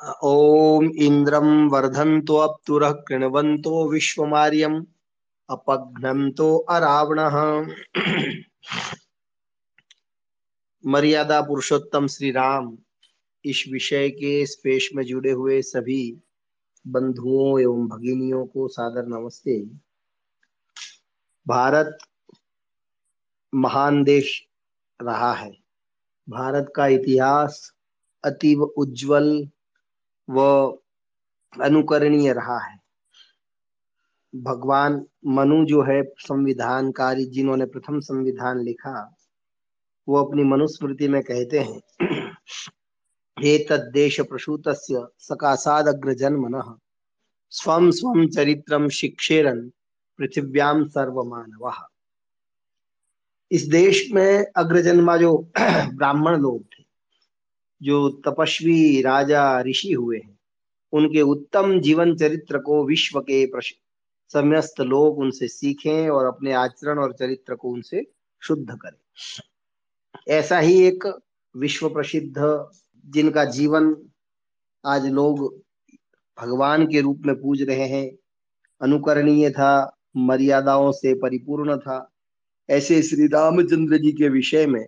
ॐ इन्द्रं वर्धन्तोऽप्तुरः कृण्वन्तो विश्वमार्यम्, अपघ्नन्तो अरावणः। मर्यादा पुरुषोत्तम श्री राम इस विषय के स्पेश में जुड़े हुए सभी बंधुओं एवं भगिनियों को सादर नमस्ते। भारत महान देश रहा है। भारत का इतिहास अतीव उज्जवल व अनुकरणीय रहा है। भगवान मनु जो है, संविधानकारी, जिन्होंने प्रथम संविधान लिखा, वो अपनी मनुस्मृति में कहते हैं हे तद्देश प्रसूत सकाशाद अग्रजन्म स्वम स्वम चरित्रम शिक्षेरन पृथिव्याम सर्वमानव। इस देश में अग्रजन्मा जो ब्राह्मण लोग थे जो तपस्वी राजा ऋषि हुए हैं, उनके उत्तम जीवन चरित्र को विश्व के समस्त लोग उनसे सीखें और अपने आचरण और चरित्र को उनसे शुद्ध करें। ऐसा ही एक विश्व प्रसिद्ध, जिनका जीवन आज लोग भगवान के रूप में पूज रहे हैं, अनुकरणीय था, मर्यादाओं से परिपूर्ण था। ऐसे श्री रामचंद्र जी के विषय में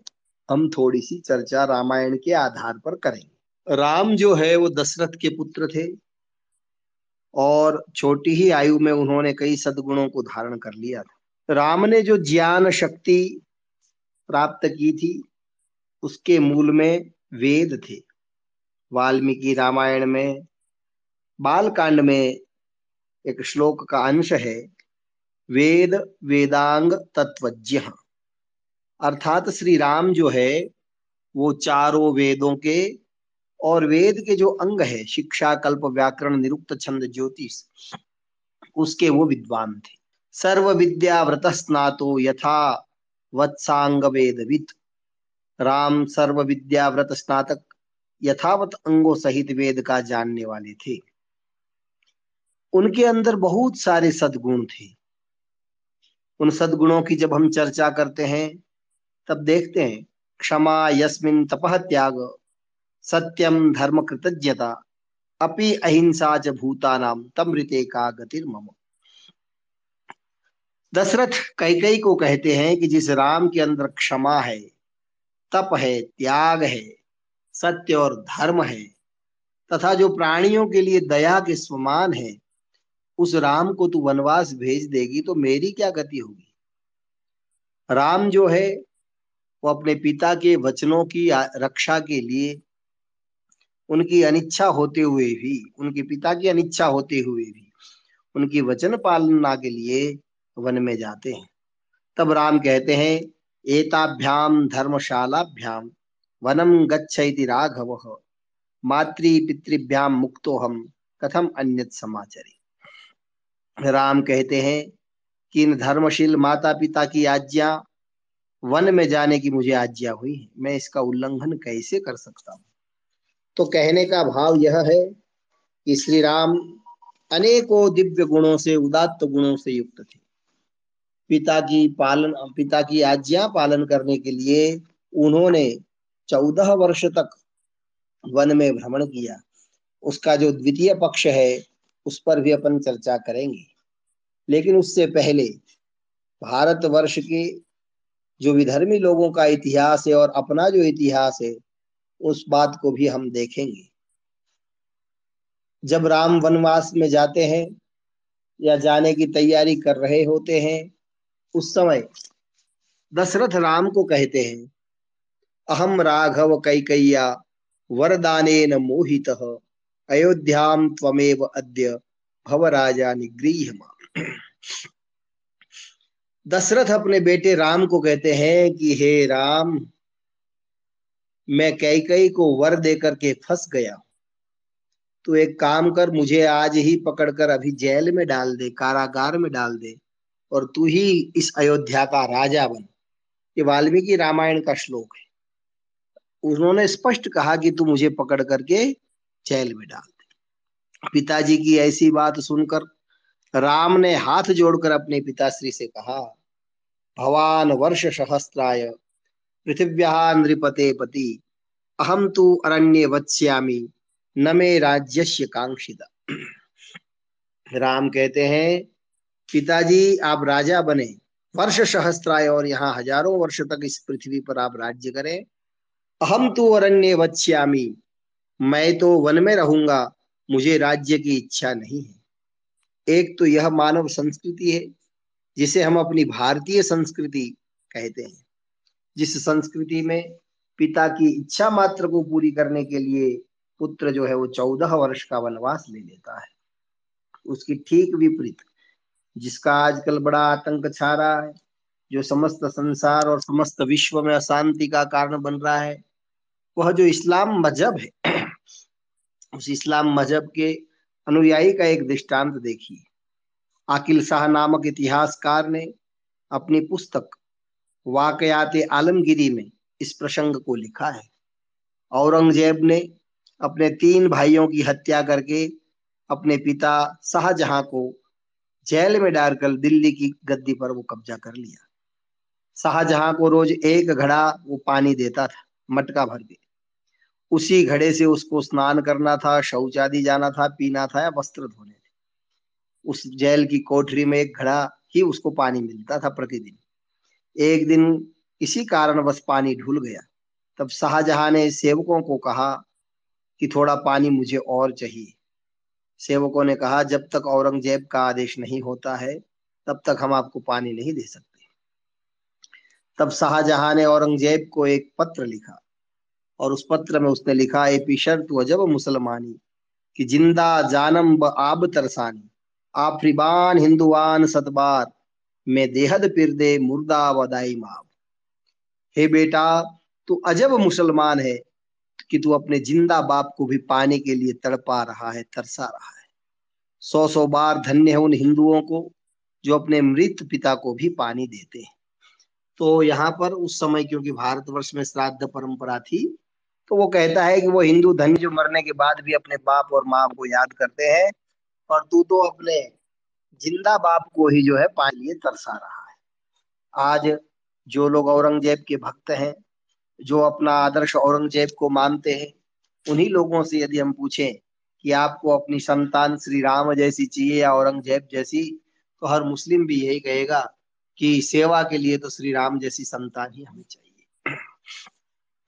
हम थोड़ी सी चर्चा रामायण के आधार पर करेंगे। राम जो है, वो दशरथ के पुत्र थे और छोटी ही आयु में उन्होंने कई सदगुणों को धारण कर लिया था। राम ने जो ज्ञान शक्ति प्राप्त की थी, उसके मूल में वेद थे। वाल्मीकि रामायण में बाल कांड में एक श्लोक का अंश है, वेद वेदांग तत्वज्ञ अर्थात श्री राम जो है, वो चारों वेदों के और वेद के जो अंग है, शिक्षा, कल्प, व्याकरण, निरुक्त, छंद, ज्योतिष, उसके वो विद्वान थे। सर्व विद्या व्रत स्नातो यथा वत्सांग वेदवित राम सर्व विद्या व्रत स्नातक यथावत अंगों सहित वेद का जानने वाले थे। उनके अंदर बहुत सारे सदगुण थे। उन सदगुणों की जब हम चर्चा करते हैं तब देखते हैं, क्षमा यस्मिन तपह त्याग सत्यम धर्म कृतज्ञता, अपि अहिंसा च भूतानाम तमृते का गतिर मम। दशरथ कई कई को कहते हैं कि जिस राम के अंदर क्षमा है, तप है, त्याग है, सत्य और धर्म है, तथा जो प्राणियों के लिए दया के समान है, उस राम को तू वनवास भेज देगी तो मेरी क्या गति होगी? राम जो है वो अपने पिता के वचनों की रक्षा के लिए, उनकी अनिच्छा होते हुए भी, उनके पिता की अनिच्छा होते हुए भी, उनकी वचन पालना के लिए वन में जाते हैं। तब राम कहते हैं, एताभ्याम धर्मशालाभ्याम वनम गच्छति राघव मातृ पितृभ्याम मुक्तो हम कथम अन्यत समाचारी। राम कहते हैं कि इन धर्मशील माता पिता की आज्ञा वन में जाने की मुझे आज्ञा हुई है। मैं इसका उल्लंघन कैसे कर सकता हूँ? तो कहने का भाव यह है कि श्री राम अनेकों दिव्य गुणों से, उदात्त गुणों से युक्त थे। पिता की पालन पिता की आज्ञा पालन करने के लिए उन्होंने चौदह वर्ष तक वन में भ्रमण किया। उसका जो द्वितीय पक्ष है, उस पर भी अपन चर्चा करेंगे। लेकिन उससे पहले भारत वर्ष के जो विधर्मी लोगों का इतिहास है और अपना जो इतिहास है, उस बात को भी हम देखेंगे। जब राम वनवास में जाते हैं या जाने की तैयारी कर रहे होते हैं, उस समय दशरथ राम को कहते हैं अहम राघव कैकैया वरदाने मोहित अयोध्याम त्वमेव अद्य भव राजा निगृह दशरथ अपने बेटे राम को कहते हैं कि, हे राम, मैं कई कई को वर दे करके फंस गया। तो एक काम कर, मुझे आज ही पकड़कर अभी जेल में डाल दे, कारागार में डाल दे, और तू ही इस अयोध्या का राजा बन। ये वाल्मीकि रामायण का श्लोक है। उन्होंने स्पष्ट कहा कि तू मुझे पकड़ करके जेल में डाल दे। पिताजी की ऐसी बात सुनकर राम ने हाथ जोड़कर अपने पिताश्री से कहा, भवान वर्ष सहस्त्राय पृथिव्या नृपते पति अहम तु अरण्य वत्स्यामी, न मे राज्य कांक्षिता राम कहते हैं, पिताजी, आप राजा बने, वर्ष सहस्त्राय और यहाँ हज़ारों वर्ष तक इस पृथ्वी पर आप राज्य करें। अहम तो अरण्य वत्स्यामी, मैं तो वन में रहूँगा, मुझे राज्य की इच्छा नहीं है। एक तो यह मानव संस्कृति है, जिसे हम अपनी भारतीय संस्कृति कहते हैं। जिस संस्कृति में पिता की इच्छा मात्र को पूरी करने के लिए पुत्र जो है वो चौदह वर्ष का वनवास ले लेता है। उसकी ठीक विपरीत, जिसका आजकल बड़ा आतंक छा रहा है, जो समस्त संसार और समस्त विश्व में अशांति का कारण बन रहा है, वह जो इस्लाम मज़हब है, उस इस्लाम मज़हब के अनुयायी का एक दृष्टांत देखिए आकिल शाह नामक इतिहासकार ने अपनी पुस्तक, वाकयात आलमगिरी में, इस प्रसंग को लिखा है। औरंगज़ेब ने अपने तीन भाइयों की हत्या करके अपने पिता शाहजहां को जेल में डालकर दिल्ली की गद्दी पर वो कब्जा कर लिया। शाहजहां को रोज एक घड़ा वो पानी देता था, मटका भर के। उसी घड़े से उसको स्नान करना था, शौचादी जाना था, पीना था या वस्त्र धोने थे। उस जेल की कोठरी में एक घड़ा ही उसको पानी मिलता था प्रतिदिन। एक दिन इसी कारण बस पानी ढुल गया। तब शाहजहां ने सेवकों को कहा कि थोड़ा पानी मुझे और चाहिए। सेवकों ने कहा, जब तक औरंगज़ेब का आदेश नहीं होता है, तब तक हम आपको पानी नहीं दे सकते। तब शाहजहां ने औरंगज़ेब को एक पत्र लिखा। और उस पत्र में उसने लिखा, ए पिशर्त वजब मुसलमानी, कि ज़िंदा जानम ब आब तरसानी। आफरीबान हिंदुआन सतबार, में देहद दे मुर्दा वदाई माब। हे बेटा, तू अजब मुसलमान है, कि तू अपने ज़िंदा बाप को भी पाने के लिए तड़पा रहा है, तरसा रहा है। सौ सौ बार धन्य है उन हिंदुओं को, जो अपने मृत पिता को भी पानी देते हैं। तो यहाँ पर उस समय, क्योंकि भारतवर्ष में श्राद्ध परंपरा थी तो वो कहता है कि वो हिंदू धन्य जो मरने के बाद भी अपने बाप और माँ को याद करते हैं और तू तो अपने ज़िंदा बाप को ही जो है पानी लिए तरसा रहा है। आज जो लोग औरंगज़ेब के भक्त हैं, जो अपना आदर्श औरंगज़ेब को मानते हैं, उन्हीं लोगों से यदि हम पूछें कि आपको अपनी संतान श्री राम जैसी चाहिए या औरंगज़ेब जैसी तो हर मुस्लिम भी यही कहेगा कि सेवा के लिए तो श्री राम जैसी संतान ही हमें चाहिए।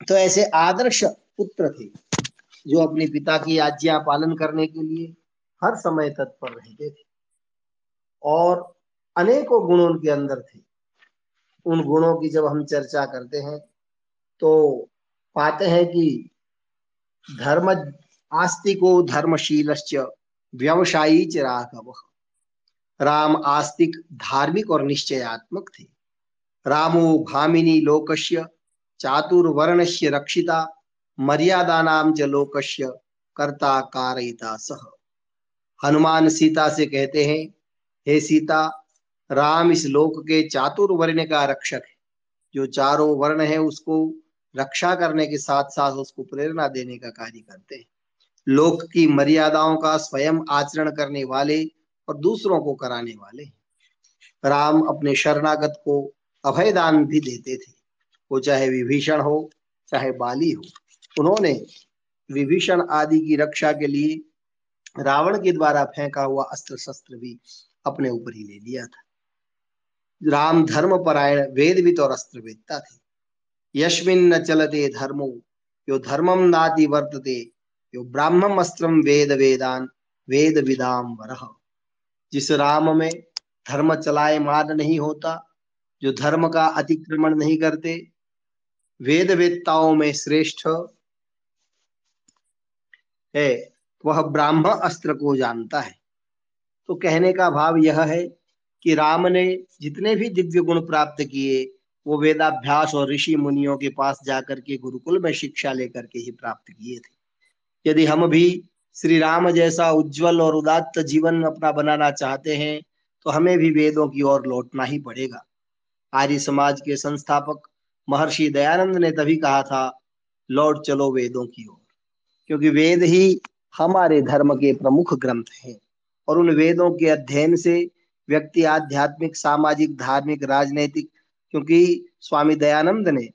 तो ऐसे आदर्श पुत्र थे जो अपने पिता की आज्ञा पालन करने के लिए हर समय तत्पर रहते थे और अनेकों गुण उनके अंदर थे। उन गुणों की जब हम चर्चा करते हैं तो पाते हैं कि धर्म आस्तिको धर्मशील व्यवसायी च राघव। राम आस्तिक धार्मिक और निश्चयात्मक थे। रामो भामिनी लोकस्य चातुर्वर्णस्य रक्षिता मर्यादा नाम च लोकस्य कर्ता कारयिता सह। हनुमान सीता से कहते हैं, हे सीता, राम इस लोक के चातुर्वर्ण का रक्षक है। जो चारों वर्ण है, उसको रक्षा करने के साथ साथ उसको प्रेरणा देने का कार्य करते हैं। लोक की मर्यादाओं का स्वयं आचरण करने वाले और दूसरों को कराने वाले राम अपने शरणागत को अभयदान भी देते थे। वो चाहे विभीषण हो, चाहे बाली हो। उन्होंने विभीषण आदि की रक्षा के लिए रावण के द्वारा फेंका हुआ अस्त्र शस्त्र भी अपने ऊपर ही ले लिया था। राम धर्म परायण वेदवित और अस्त्र वेदता थे। यशमिन न चलते धर्मो, यो धर्मम नाति वर्तते, यो ब्राह्मम अस्त्रम वेद वेदान, वेद विदाम वरह जिस राम में धर्म चलाए मान नहीं होता, जो धर्म का अतिक्रमण नहीं करते वेद वेदताओं में श्रेष्ठ है, वह ब्राह्म अस्त्र को जानता है। तो कहने का भाव यह है कि राम ने जितने भी दिव्य गुण प्राप्त किए, वो वेदाभ्यास और ऋषि मुनियों के पास जाकर के गुरुकुल में शिक्षा लेकर के ही प्राप्त किए थे। यदि हम भी श्री राम जैसा उज्जवल और उदात्त जीवन अपना बनाना चाहते हैं तो हमें भी वेदों की ओर लौटना ही पड़ेगा। आर्य समाज के संस्थापक महर्षि दयानंद ने तभी कहा था, लौट चलो वेदों की ओर। क्योंकि वेद ही हमारे धर्म के प्रमुख ग्रंथ हैं और उन वेदों के अध्ययन से व्यक्ति आध्यात्मिक, सामाजिक, धार्मिक, राजनैतिक, क्योंकि स्वामी दयानंद ने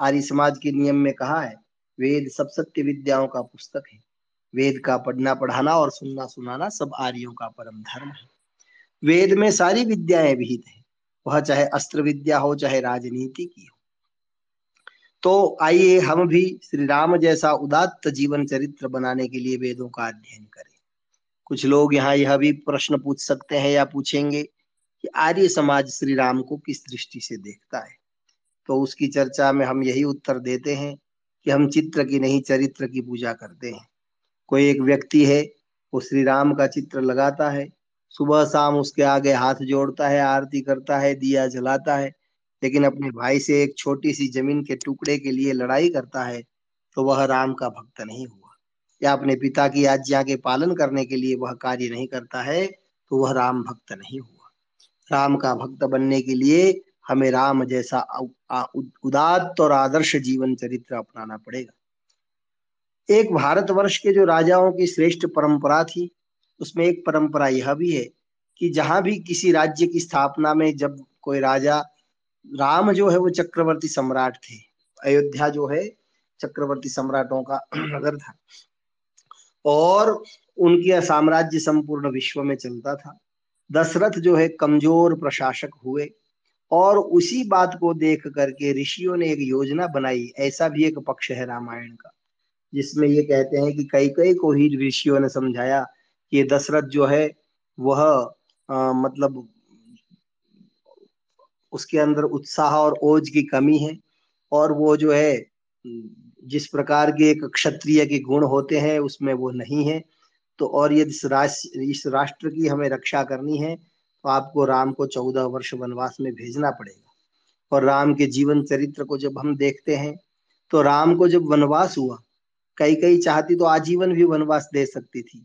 आर्य समाज के नियम में कहा है, वेद सब सत्य विद्याओं का पुस्तक है। वेद का पढ़ना, पढ़ाना और सुनना, सुनाना सब आर्यों का परम धर्म है। वेद में सारी विद्याएँ विहित है। वह चाहे अस्त्र विद्या हो, चाहे राजनीति की हो। तो आइए हम भी श्री राम जैसा उदात्त जीवन चरित्र बनाने के लिए वेदों का अध्ययन करें। कुछ लोग यहाँ यह भी प्रश्न पूछ सकते हैं या पूछेंगे कि आर्य समाज श्री राम को किस दृष्टि से देखता है? तो उसकी चर्चा में हम यही उत्तर देते हैं कि हम चित्र की नहीं, चरित्र की पूजा करते हैं। कोई एक व्यक्ति है, वो श्री राम का चित्र लगाता है, सुबह शाम उसके आगे हाथ जोड़ता है, आरती करता है, दिया जलाता है लेकिन अपने भाई से एक छोटी सी ज़मीन के टुकड़े के लिए लड़ाई करता है तो वह राम का भक्त नहीं हुआ। या अपने पिता की आज्ञा के पालन करने के लिए वह कार्य नहीं करता है तो वह राम भक्त नहीं हुआ। राम का भक्त बनने के लिए हमें राम जैसा उदात्त और आदर्श जीवन चरित्र अपनाना पड़ेगा। एक भारतवर्ष के जो राजाओं की श्रेष्ठ परंपरा थी, उसमें एक परंपरा यह भी है कि जहाँ भी किसी राज्य की स्थापना में जब कोई राजा राम जो है वो चक्रवर्ती सम्राट थे। अयोध्या जो है चक्रवर्ती सम्राटों का नगर था। और उनके साम्राज्य संपूर्ण विश्व में चलता था। दशरथ जो है कमज़ोर प्रशासक हुए और उसी बात को देख करके ऋषियों ने एक योजना बनाई। ऐसा भी एक पक्ष है रामायण का जिसमें ये कहते हैं कि कई कई को ही ऋषियों ने समझाया कि दशरथ जो है वह आ, मतलब उसके अंदर उत्साह और ओज की कमी है और वो जो है, जिस प्रकार के एक क्षत्रिय के गुण होते हैं, उसमें वो नहीं है। तो और यदि इस राष्ट्र इस राष्ट्र की हमें रक्षा करनी है तो आपको राम को चौदह वर्ष वनवास में भेजना पड़ेगा। और राम के जीवन चरित्र को जब हम देखते हैं तो राम को जब वनवास हुआ कई कई चाहती तो आजीवन भी वनवास दे सकती थी,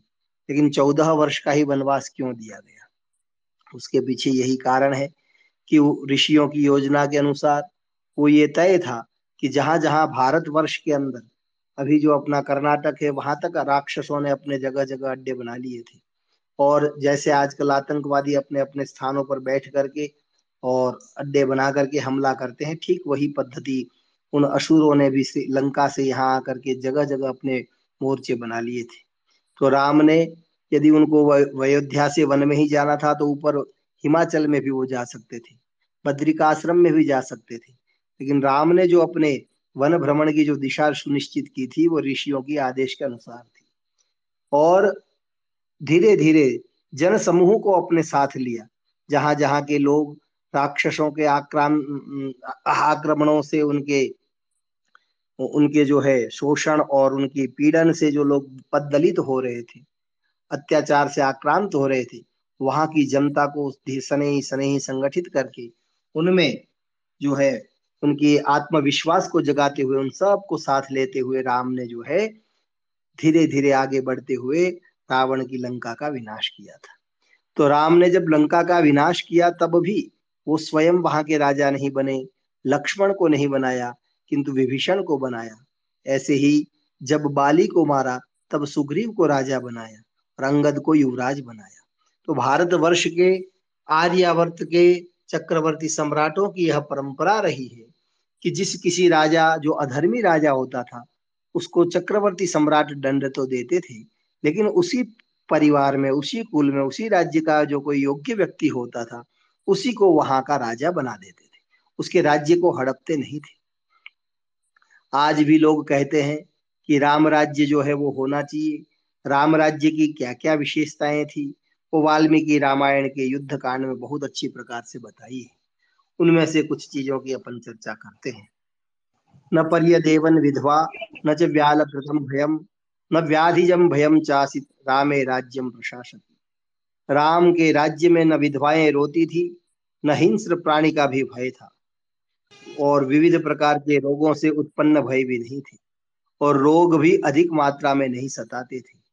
लेकिन चौदह वर्ष का ही वनवास क्यों दिया गया? उसके पीछे यही कारण है कि ऋषियों की योजना के अनुसार वो ये तय था कि जहाँ जहाँ भारत वर्ष के अंदर अभी जो अपना कर्नाटक है, वहाँ तक राक्षसों ने अपने जगह जगह अड्डे बना लिए थे। और जैसे आजकल आतंकवादी अपने अपने स्थानों पर बैठ करके और अड्डे बना करके हमला करते हैं, ठीक वही पद्धति उन असुरों ने भी लंका से यहाँ आकर के जगह जगह अपने मोर्चे बना लिए थे। तो राम ने यदि उनको अयोध्या से वन में ही जाना था तो ऊपर हिमाचल में भी वो जा सकते थे, बद्रिकाश्रम में भी जा सकते थे। लेकिन राम ने जो अपने वन भ्रमण की जो दिशा सुनिश्चित की थी, वो ऋषियों की आदेश के अनुसार थी। और धीरे धीरे जन समूह को अपने साथ लिया। जहाँ जहाँ के लोग राक्षसों के आक्राम आक्रमणों से उनके उनके जो है शोषण और उनकी पीड़न से जो लोग पददलित हो रहे थे, अत्याचार से आक्रांत हो रहे थे वहाँ की जनता को सने सने संगठित करके उनमें जो है उनके आत्मविश्वास को जगाते हुए, उन सबको साथ लेते हुए राम ने जो है धीरे धीरे आगे बढ़ते हुए रावण की लंका का विनाश किया था। तो राम ने जब लंका का विनाश किया, तब भी वो स्वयं वहाँ के राजा नहीं बने, लक्ष्मण को नहीं बनाया, किंतु विभीषण को बनाया। ऐसे ही जब बाली को मारा, तब सुग्रीव को राजा बनाया और अंगद को युवराज बनाया। तो भारत वर्ष के आर्यावर्त के चक्रवर्ती सम्राटों की यह परंपरा रही है कि जिस किसी राजा, जो अधर्मी राजा होता था, उसको चक्रवर्ती सम्राट दंड तो देते थे, लेकिन उसी परिवार में, उसी कुल में, उसी राज्य का जो कोई योग्य व्यक्ति होता था, उसी को वहाँ का राजा बना देते थे। उसके राज्य को हड़पते नहीं थे। आज भी लोग कहते हैं कि राम राज्य जो है वो होना चाहिए। राम राज्य की क्या क्या विशेषताएँ थी? वो वाल्मीकि रामायण के युद्ध कांड में बहुत अच्छी प्रकार से बताई है। उनमें से कुछ चीज़ों की अपन चर्चा करते हैं। न पर्य देवन विधवा, न च व्याल प्रथम भयम, न व्याधिजम भयम चासित रामे राज्यम प्रशासक राम के राज्य में न विधवाएँ रोती थी, न हिंस्र प्राणी का भी भय था, और विविध प्रकार के रोगों से उत्पन्न भय भी नहीं थे, और रोग भी अधिक मात्रा में नहीं सताते थे।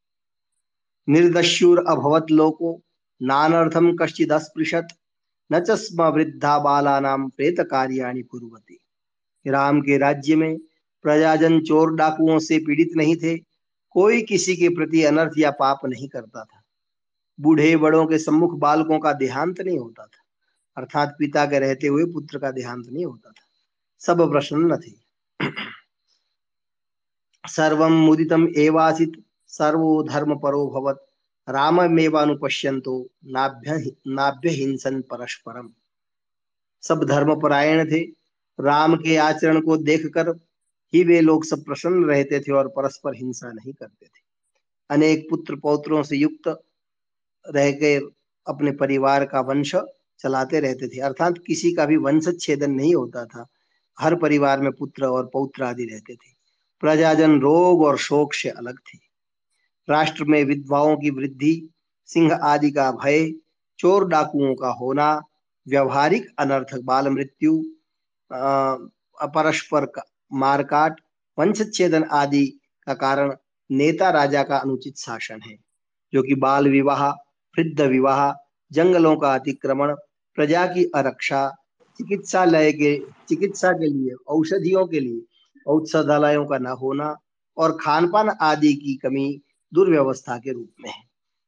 निर्दस्युर अभवत लोको नानर्थम कश्चिद अस्पृशत न चस्म वृद्धा बाला नाम प्रेत कार्याणी पूर्वती राम के राज्य में प्रजाजन चोर डाकुओं से पीड़ित नहीं थे, कोई किसी के प्रति अनर्थ या पाप नहीं करता था। बूढ़े बड़ों के सम्मुख बालकों का देहांत नहीं होता था, अर्थात पिता के रहते हुए पुत्र का देहांत नहीं होता था। सब प्रसन्न थे। सर्वम मुदितम एवासित सर्वधर्म परो भवत। राममेवानुपश्यंतो नाभ्य नाभ्य हिंसन परस्परम। सब धर्म परायण थे। राम के आचरण को देखकर ही वे लोग सब प्रसन्न रहते थे और परस्पर हिंसा नहीं करते थे। अनेक पुत्र पौत्रों से युक्त रह गए अपने परिवार का वंश चलाते रहते थे। अर्थात किसी का भी वंश छेदन नहीं होता था। हर परिवार में पुत्र और पौत्र आदि रहते थे। प्रजाजन रोग और शोक से अलग थे। राष्ट्र में विधवाओं की वृद्धि, सिंह आदि का भय, चोर डाकुओं का होना, व्यवहारिक अनर्थक बाल मृत्यु अपरस्पर मारकाट वंशच्छेदन आदि का कारण नेता राजा का अनुचित शासन है, जो कि बाल विवाह, वृद्ध विवाह, जंगलों का अतिक्रमण, प्रजा की अरक्षा, चिकित्सालय के, चिकित्सा के लिए, औषधियों के लिए, औषधालयों का न होना और खान पान आदि की कमी दुर्व्यवस्था के रूप में है।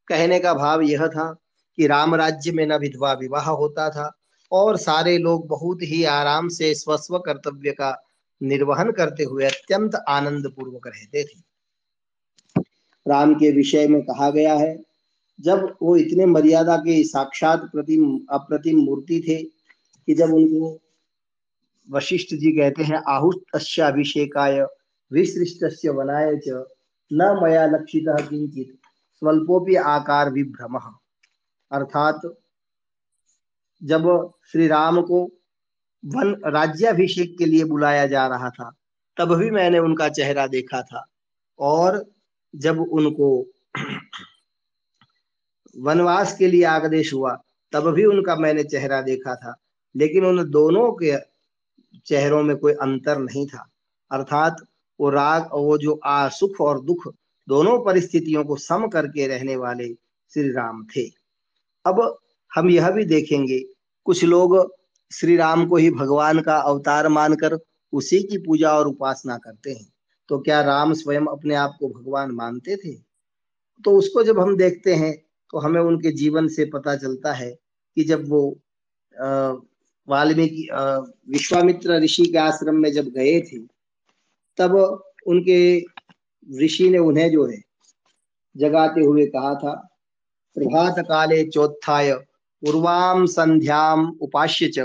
कहने का भाव यह था कि राम राज्य में न विधवा विवाह होता था और सारे लोग बहुत ही आराम से स्वस्व कर्तव्य का निर्वहन करते हुए अत्यंत आनंद पूर्वक रहते थे। राम के विषय में कहा गया है, जब वो इतने मर्यादा के साक्षात प्रतिम, अप्रतिम मूर्ति थे कि जब उनको वशिष्ठ जी कहते हैं आहुत अभिषेकाय विसृष्ट वनाय च न मया लक्षित किंचित स्वल्पोपि आकार विभ्रम। अर्थात जब श्री राम को वन राज्याभिषेक के लिए बुलाया जा रहा था, तब भी मैंने उनका चेहरा देखा था और जब उनको वनवास के लिए आदेश हुआ, तब भी उनका मैंने चेहरा देखा था, लेकिन उन दोनों के चेहरों में कोई अंतर नहीं था। अर्थात वो राग और वो जो आ, सुख और दुख दोनों परिस्थितियों को सम करके रहने वाले श्री राम थे। अब हम यह भी देखेंगे, कुछ लोग श्री राम को ही भगवान का अवतार मानकर उसी की पूजा और उपासना करते हैं। तो क्या राम स्वयं अपने आप को भगवान मानते थे? तो उसको जब हम देखते हैं तो हमें उनके जीवन से पता चलता है कि जब वो वाल्मीकि विश्वामित्र ऋषि के आश्रम में जब गए थे तब उनके ऋषि ने उन्हें जो है जगाते हुए कहा था, प्रभात काले चौथाय पूर्वाम संध्याम उपास्य च,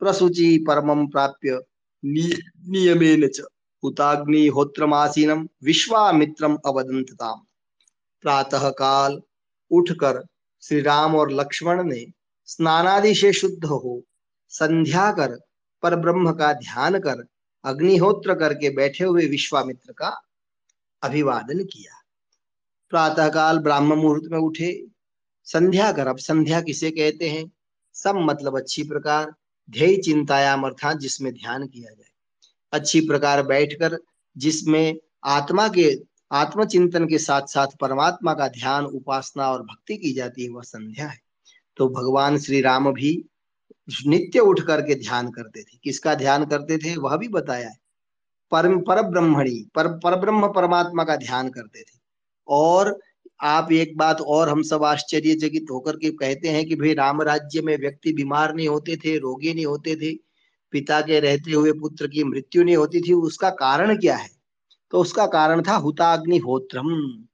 प्रसुचि परमं प्राप्य नियमेन च। हुताग्निहोत्रमासीनम विश्वामित्रम अवदंतताम प्रातः काल उठकर श्री राम और लक्ष्मण ने स्नानादि से शुद्ध हो, संध्या कर पर ब्रह्म का ध्यान कर अग्निहोत्र करके बैठे हुए विश्वामित्र का अभिवादन किया। प्रातःकाल ब्राह्म मुहूर्त में उठे। संध्या कर, अब संध्या किसे कहते हैं? सब मतलब अच्छी प्रकार, ध्येय चिंतायाम अर्थात जिसमें ध्यान किया जाए। अच्छी प्रकार बैठकर, जिसमें आत्मा के, आत्मचिंतन के साथ साथ परमात्मा का ध्यान, उपासना और भक्ति की जाती है, वह संध्या है। तो भगवान श्री राम भी नित्य उठ करके ध्यान करते थे। किसका ध्यान करते थे? वह भी बताया है। परम पर ब्रह्मणी पर पर ब्रह्म परमात्मा का ध्यान करते थे। और आप एक बात और हम सब आश्चर्यचकित होकर के कहते हैं कि भाई राम राज्य में व्यक्ति बीमार नहीं होते थे, रोगी नहीं होते थे, पिता के रहते हुए पुत्र की मृत्यु नहीं होती थी, उसका कारण क्या है? तो उसका कारण था हुताग्निहोत्रम।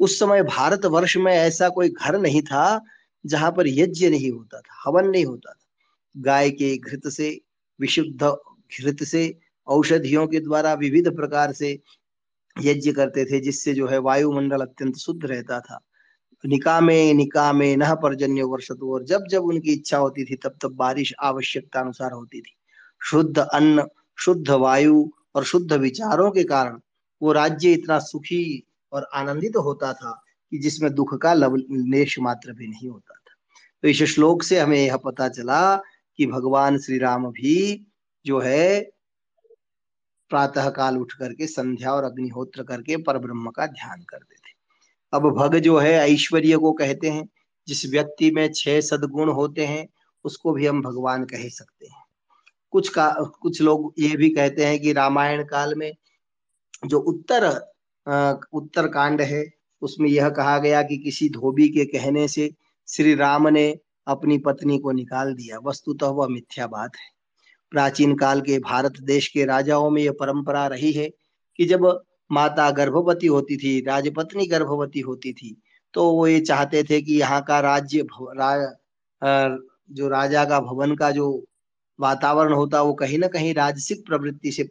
उस समय भारत वर्ष में ऐसा कोई घर नहीं था जहाँ पर यज्ञ नहीं होता था, हवन नहीं होता था। गाय के घृत से, विशुद्ध घृत से, औषधियों के द्वारा विविध प्रकार से यज्ञ करते थे, जिससे जो है वायुमंडल अत्यंत शुद्ध रहता था। निकामे निकामे न पर्जन्य वर्षत, और जब जब उनकी इच्छा होती थी, तब तब बारिश आवश्यकता अनुसार होती थी। शुद्ध अन्न, शुद्ध वायु और शुद्ध विचारों के कारण वो राज्य इतना सुखी और आनंदित तो होता था कि जिसमें दुख का लेश मात्र भी नहीं होता था। तो इस श्लोक से हमें यह पता चला कि भगवान श्री राम भी जो है प्रातः काल उठ करके, संध्या और अग्निहोत्र करके पर ब्रह्म का ध्यान करते थे। अब भग जो है ऐश्वर्य को कहते हैं, जिस व्यक्ति में छह सदगुण होते हैं, उसको भी हम भगवान कह सकते हैं। कुछ का, कुछ लोग ये भी कहते हैं कि रामायण काल में जो उत्तर उत्तर कांड है, उसमें यह कहा गया कि किसी धोबी के कहने से श्री राम ने अपनी पत्नी को निकाल दिया। वस्तुतः वह मिथ्या बात है। प्राचीन काल के भारत देश के राजाओं में यह परंपरा रही है कि जब माता गर्भवती होती थी राजपत्नी गर्भवती होती थी तो वो ये चाहते थे कि यहाँ का राज्य रा, जो राजा का भवन का जो वातावरण होता वो कहीं ना कहीं राजसिक प्रवृत्ति से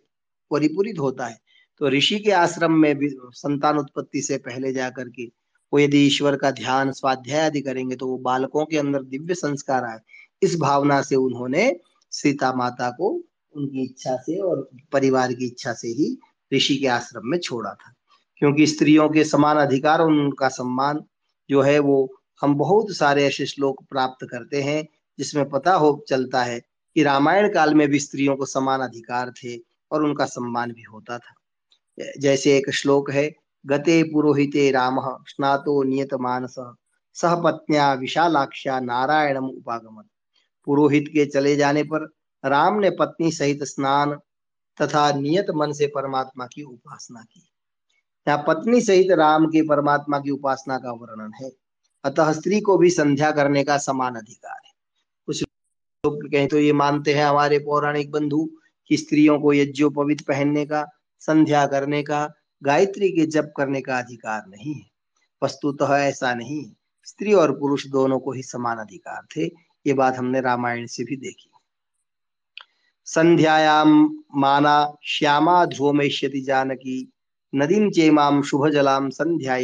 परिपूरित होता है। तो ऋषि के आश्रम में भी संतान उत्पत्ति से पहले जाकर के वो यदि ईश्वर का ध्यान स्वाध्याय आदि करेंगे तो वो बालकों के अंदर दिव्य संस्कार आए। इस भावना से उन्होंने सीता माता को उनकी इच्छा से और परिवार की इच्छा से ही ऋषि के आश्रम में छोड़ा था। क्योंकि स्त्रियों के समान अधिकार और उनका सम्मान जो है वो हम बहुत सारे ऐसे श्लोक प्राप्त करते हैं, जिसमें पता हो चलता है कि रामायण काल में भी स्त्रियों को समान अधिकार थे और उनका सम्मान भी होता था। जैसे एक श्लोक है गते पुरोहिते राम स्नातो नियत मानस सह पत्निया विशालाक्षा नारायणम उपागमत। पुरोहित के चले जाने पर राम ने पत्नी सहित स्नान तथा नियत मन से परमात्मा की उपासना की। यहाँ पत्नी सहित राम के परमात्मा की उपासना का वर्णन है। अतः स्त्री को भी संध्या करने का समान अधिकार है। कुछ लोग कहें तो ये मानते हैं हमारे पौराणिक बंधु कि स्त्रियों को यज्ञोपवित पहनने का, संध्या करने का गायत्री के जप करने का अधिकार नहीं है। वस्तुतः ऐसा नहीं। है स्त्री और पुरुष दोनों को ही समान अधिकार थे। ये बात हमने रामायण से भी देखी। संध्यायाम माना श्यामा ध्रुवमेश्यति जानकी नदीम चेमाम शुभ जलाम संध्या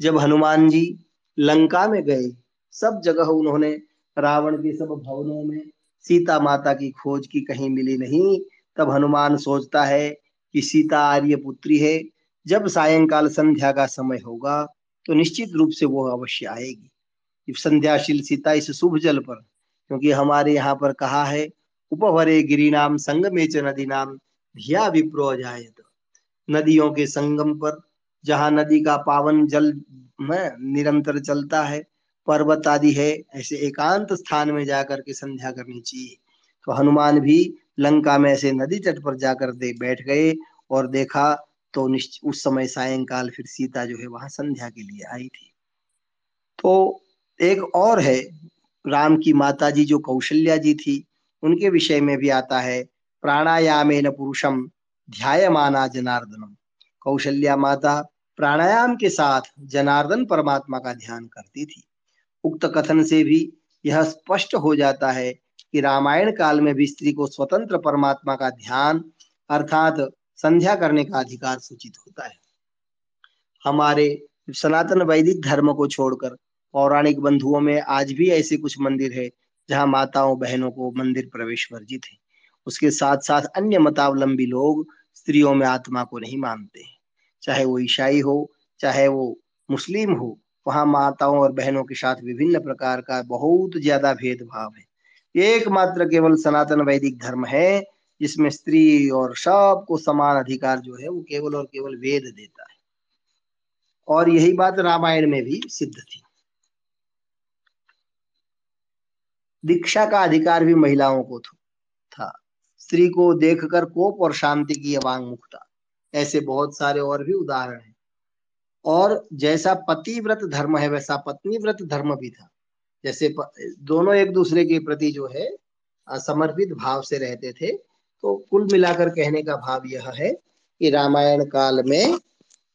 जब हनुमान जी लंका में गए, सब जगह उन्होंने रावण के सब भवनों में सीता माता की खोज की कहीं मिली नहीं, तब हनुमान सोचता है कि सीता आर्य पुत्री है। जब सायंकाल संध्या का समय होगा तो निश्चित रूप से वो अवश्य आएगी। संध्याशील सीता इस शुभ जल पर, क्योंकि हमारे यहाँ पर कहा है उपभरे गिरी नाम संगमे च नदी नाम धिया विप्रो जायत। नदियों के संगम पर, जहाँ नदी का पावन जल में निरंतर चलता है, पर्वत आदि है, ऐसे एकांत स्थान में जाकर के संध्या करनी चाहिए। तो हनुमान भी लंका में ऐसे नदी तट पर जाकर दे, बैठ गए और देखा तो उस समय सायंकाल फिर सीता जो है वहाँ संध्या के लिए आई थी। तो एक और है, राम की माता जी जो कौशल्या जी थी, उनके विषय में भी आता है प्राणायामे न पुरुषम ध्यायमाना जनार्दनम। कौशल्या माता प्राणायाम के साथ जनार्दन परमात्मा का ध्यान करती थी। उक्त कथन से भी यह स्पष्ट हो जाता है कि रामायण काल में भी स्त्री को स्वतंत्र परमात्मा का ध्यान अर्थात संध्या करने का अधिकार सूचित होता है। हमारे सनातन वैदिक धर्म को छोड़कर पौराणिक बंधुओं में आज भी ऐसे कुछ मंदिर है, जहाँ माताओं बहनों को मंदिर प्रवेश वर्जित है। उसके साथ साथ अन्य मतावलंबी लोग स्त्रियों में आत्मा को नहीं मानते चाहे वो ईसाई हो, चाहे वो मुस्लिम हो, वहाँ माताओं और बहनों के साथ विभिन्न प्रकार का बहुत ज़्यादा भेदभाव है। एकमात्र केवल सनातन वैदिक धर्म है, जिसमें स्त्री और सबको समान अधिकार जो है, वो केवल और केवल वेद देता है। और यही बात रामायण में भी सिद्ध थी। दीक्षा का अधिकार भी महिलाओं को था स्त्री को देखकर कोप और शांति की अवांग मुक्ता। ऐसे बहुत सारे और भी उदाहरण हैं। और जैसा पतिव्रत धर्म है, वैसा पत्नी व्रत धर्म भी था। जैसे दोनों एक दूसरे के प्रति जो है समर्पित भाव से रहते थे तो कुल मिलाकर कहने का भाव यह है कि रामायण काल में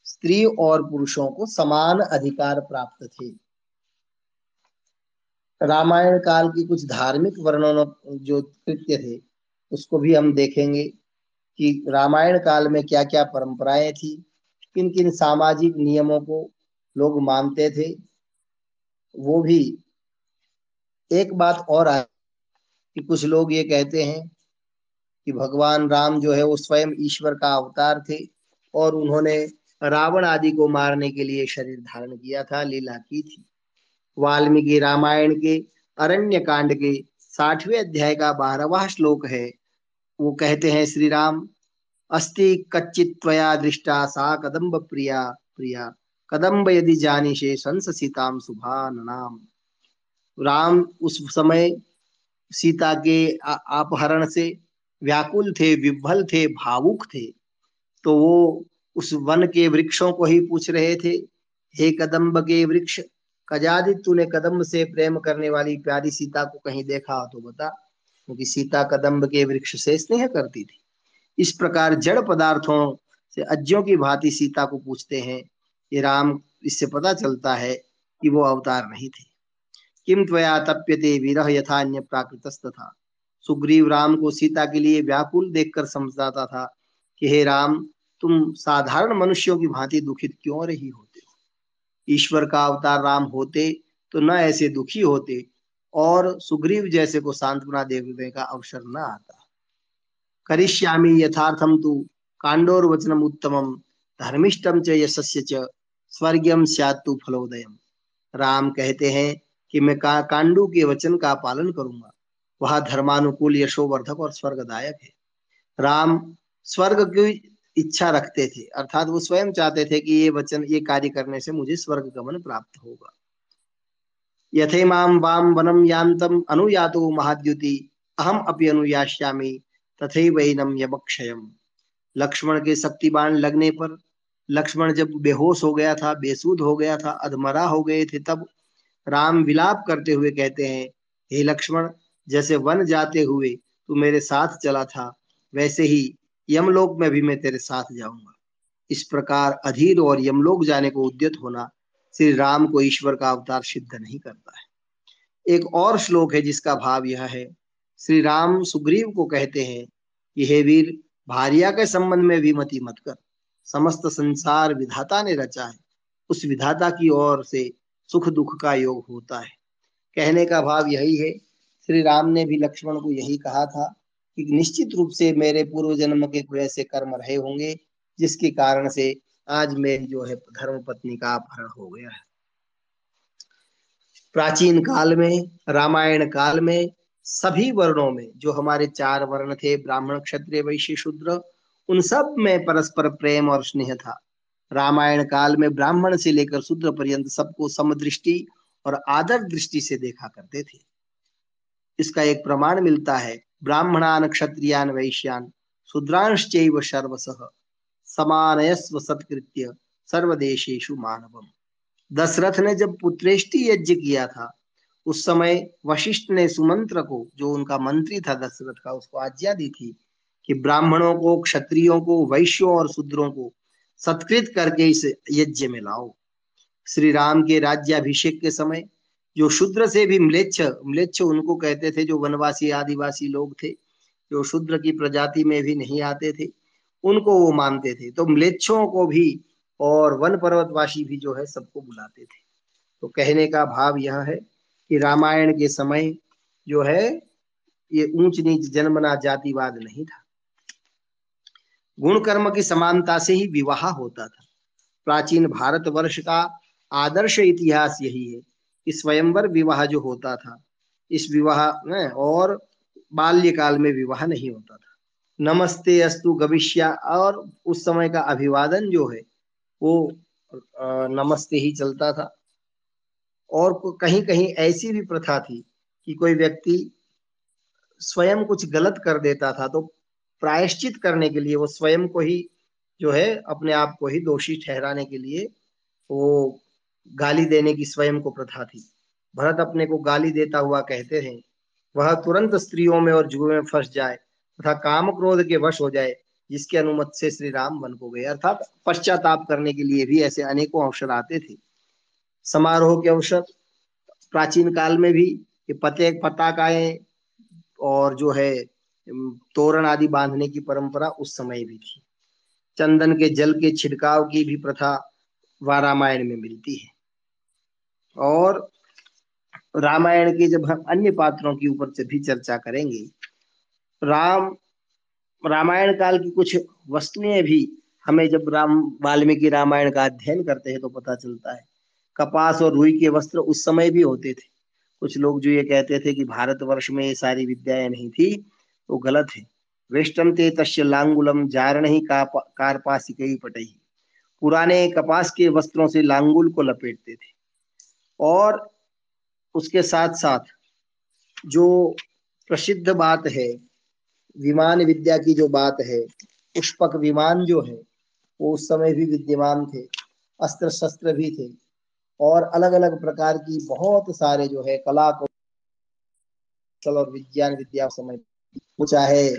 स्त्री और पुरुषों को समान अधिकार प्राप्त थे। रामायण काल की कुछ धार्मिक वर्णन, जो कृत्य थे, उसको भी हम देखेंगे कि रामायण काल में क्या क्या परंपराएँ थी किन किन सामाजिक नियमों को लोग मानते थे, वो भी एक बात और है कि कुछ लोग ये कहते हैं कि भगवान राम जो है वो स्वयं ईश्वर का अवतार थे और उन्होंने रावण आदि को मारने के लिए शरीर धारण किया था, लीला की थी। वाल्मीकि रामायण के अरण्य कांड के साठवें अध्याय का बारहवा श्लोक है। वो कहते हैं श्री राम अस्ति कच्चित त्वया दृष्टा सा कदम्ब प्रिया प्रिया कदम्ब यदि जानिशे संस सीताम सुभान नाम राम उस समय सीता के अपहरण से व्याकुल थे विभल थे, भावुक थे। तो वो उस वन के वृक्षों को ही पूछ रहे थे, हे कदम्ब के वृक्ष, कजादि तूने कदम्ब से प्रेम करने वाली प्यारी सीता को कहीं देखा तो बता। क्योंकि सीता कदम्ब के वृक्ष से स्नेह करती थी। इस प्रकार जड़ पदार्थों से अज्यों की भांति सीता को पूछते हैं, ये राम, इससे पता चलता है कि वो अवतार नहीं थे। किम त्वया तप्यते विरह यथा अन्य प्राकृत था सुग्रीव राम को सीता के लिए व्याकुल देखकर समझाता था कि हे राम, तुम साधारण मनुष्यों की भांति दुखित क्यों रही होते ईश्वर का अवतार राम होते तो न ऐसे दुखी होते और सुग्रीव जैसे को सांत्वना देने का अवसर न आता। करिष्यामी यथार्थम तु कांडोर वचनम उत्तमम धर्मिष्टम च यशस्य च स्वर्गम स्यात्तु फलोदयम। राम कहते हैं कि मैं का, कांडू के वचन का पालन करूँगा। वह धर्मानुकूल, यशोवर्धक और स्वर्गदायक है। राम स्वर्ग की इच्छा रखते थे। अर्थात वो स्वयं चाहते थे कि ये वचन, ये कार्य करने से मुझे स्वर्ग गमन प्राप्त होगा। यथे माम वाम वनम यान्तम अनुयातो महाद्युति, अहम अपि अनुयाश्यामी तथैवैनम यमक्षयम। लक्ष्मण के शक्तिबान लगने पर, लक्ष्मण जब बेहोश हो गया था, बेसूद हो गया था, अधमरा हो गए थे, तब राम विलाप करते हुए कहते हैं, हे लक्ष्मण, जैसे वन जाते हुए तू मेरे साथ चला था, वैसे ही यमलोक में भी मैं तेरे साथ जाऊँगा। इस प्रकार अधीर और यमलोक जाने को उद्यत होना श्री राम को ईश्वर का अवतार सिद्ध नहीं करता है। एक और श्लोक है जिसका भाव यह है। श्री राम सुग्रीव को कहते हैं कि, हे वीर, भारिया के संबंध में भी मती मत कर। समस्त संसार विधाता ने रचा है। उस विधाता की ओर से सुख दुख का योग होता है। कहने का भाव यही है, श्री राम ने भी लक्ष्मण को यही कहा था कि निश्चित रूप से मेरे पूर्व जन्म के कोई ऐसे कर्म रहे होंगे, जिसके कारण से आज मेरी जो है धर्म पत्नी का अपहरण हो गया है। प्राचीन काल में, रामायण काल में, सभी वर्णों में जो हमारे चार वर्ण थे, ब्राह्मण, क्षत्रिय, वैश्य, शूद्र, उन सब में परस्पर प्रेम और स्नेह था। रामायण काल में ब्राह्मण से लेकर शूद्र पर्यंत सबको समदृष्टि और आदर दृष्टि से देखा करते थे। इसका एक प्रमाण मिलता है, ब्राह्मणान क्षत्रियान वैश्यान शूद्रांश्च सर्वस समानयस्व सत्कृत्य सर्वदेशेशु मानवम। दशरथ ने जब पुत्रेष्टि यज्ञ किया था, उस समय वशिष्ठ ने सुमंत्र को, जो उनका मंत्री था दशरथ का, उसको आज्ञा दी थी कि ब्राह्मणों को, क्षत्रियों को, वैश्यों और शूद्रों को सत्कृत करके इस यज्ञ में लाओ। श्री राम के राज्याभिषेक के समय जो शूद्र से भी म्लेच्छ म्लेच्छ उनको कहते थे, जो वनवासी, आदिवासी लोग थे, जो शूद्र की प्रजाति में भी नहीं आते थे, उनको वो मानते थे। तो म्लेच्छों को भी और वन पर्वतवासी भी जो है सबको बुलाते थे। तो कहने का भाव यह है कि रामायण के समय जो है ये ऊंच नीच जन्मना जातिवाद नहीं था। गुण कर्म की समानता से ही विवाह होता था। प्राचीन भारत वर्ष का आदर्श इतिहास यही है कि स्वयंवर विवाह जो होता था, इस विवाह में और बाल्यकाल में विवाह नहीं होता था। नमस्ते अस्तु गविष्या, और उस समय का अभिवादन जो है, वो नमस्ते ही चलता था। और कहीं कहीं ऐसी भी प्रथा थी कि कोई व्यक्ति स्वयं कुछ गलत कर देता था तो प्रायश्चित करने के लिए, वो स्वयं को ही जो है, अपने आप को ही दोषी ठहराने के लिए वो गाली देने की स्वयं को प्रथा थी। भरत अपने को गाली देता हुआ कहते हैं, वह तुरंत स्त्रियों में और जुए में फंस जाए तथा काम क्रोध के वश हो जाए, जिसके अनुमत से श्री राम वन को गए। अर्थात पश्चाताप करने के लिए भी ऐसे अनेकों अवसर आते थे। समारोह के अवसर, प्राचीन काल में भी पते पताकाएँ और जो है तोरण आदि बांधने की परंपरा उस समय भी थी। चंदन के जल के छिड़काव की भी प्रथा व रामायण में मिलती है। और रामायण के जब हम अन्य पात्रों के ऊपर से भी चर्चा करेंगे, राम, रामायण काल की कुछ वस्तुएँ भी हमें जब राम, वाल्मीकि रामायण का अध्ययन करते हैं तो पता चलता है। कपास और रुई के वस्त्र उस समय भी होते थे। कुछ लोग जो ये कहते थे कि भारतवर्ष में ये सारी विद्याएँ नहीं थी तो गलत है। वेष्टम ते तस्य लांगुलम जारण ही कारपासिकई पटही पुराने कपास के वस्त्रों से लांगुल को लपेटते थे। और उसके साथ साथ जो प्रसिद्ध बात है, विमान विद्या की जो बात है, पुष्पक विमान जो है, वो उस समय भी विद्यमान थे अस्त्र शस्त्र भी थे। और अलग अलग प्रकार की बहुत सारे जो है कला कौशल और विज्ञान विद्या समय वो चाहे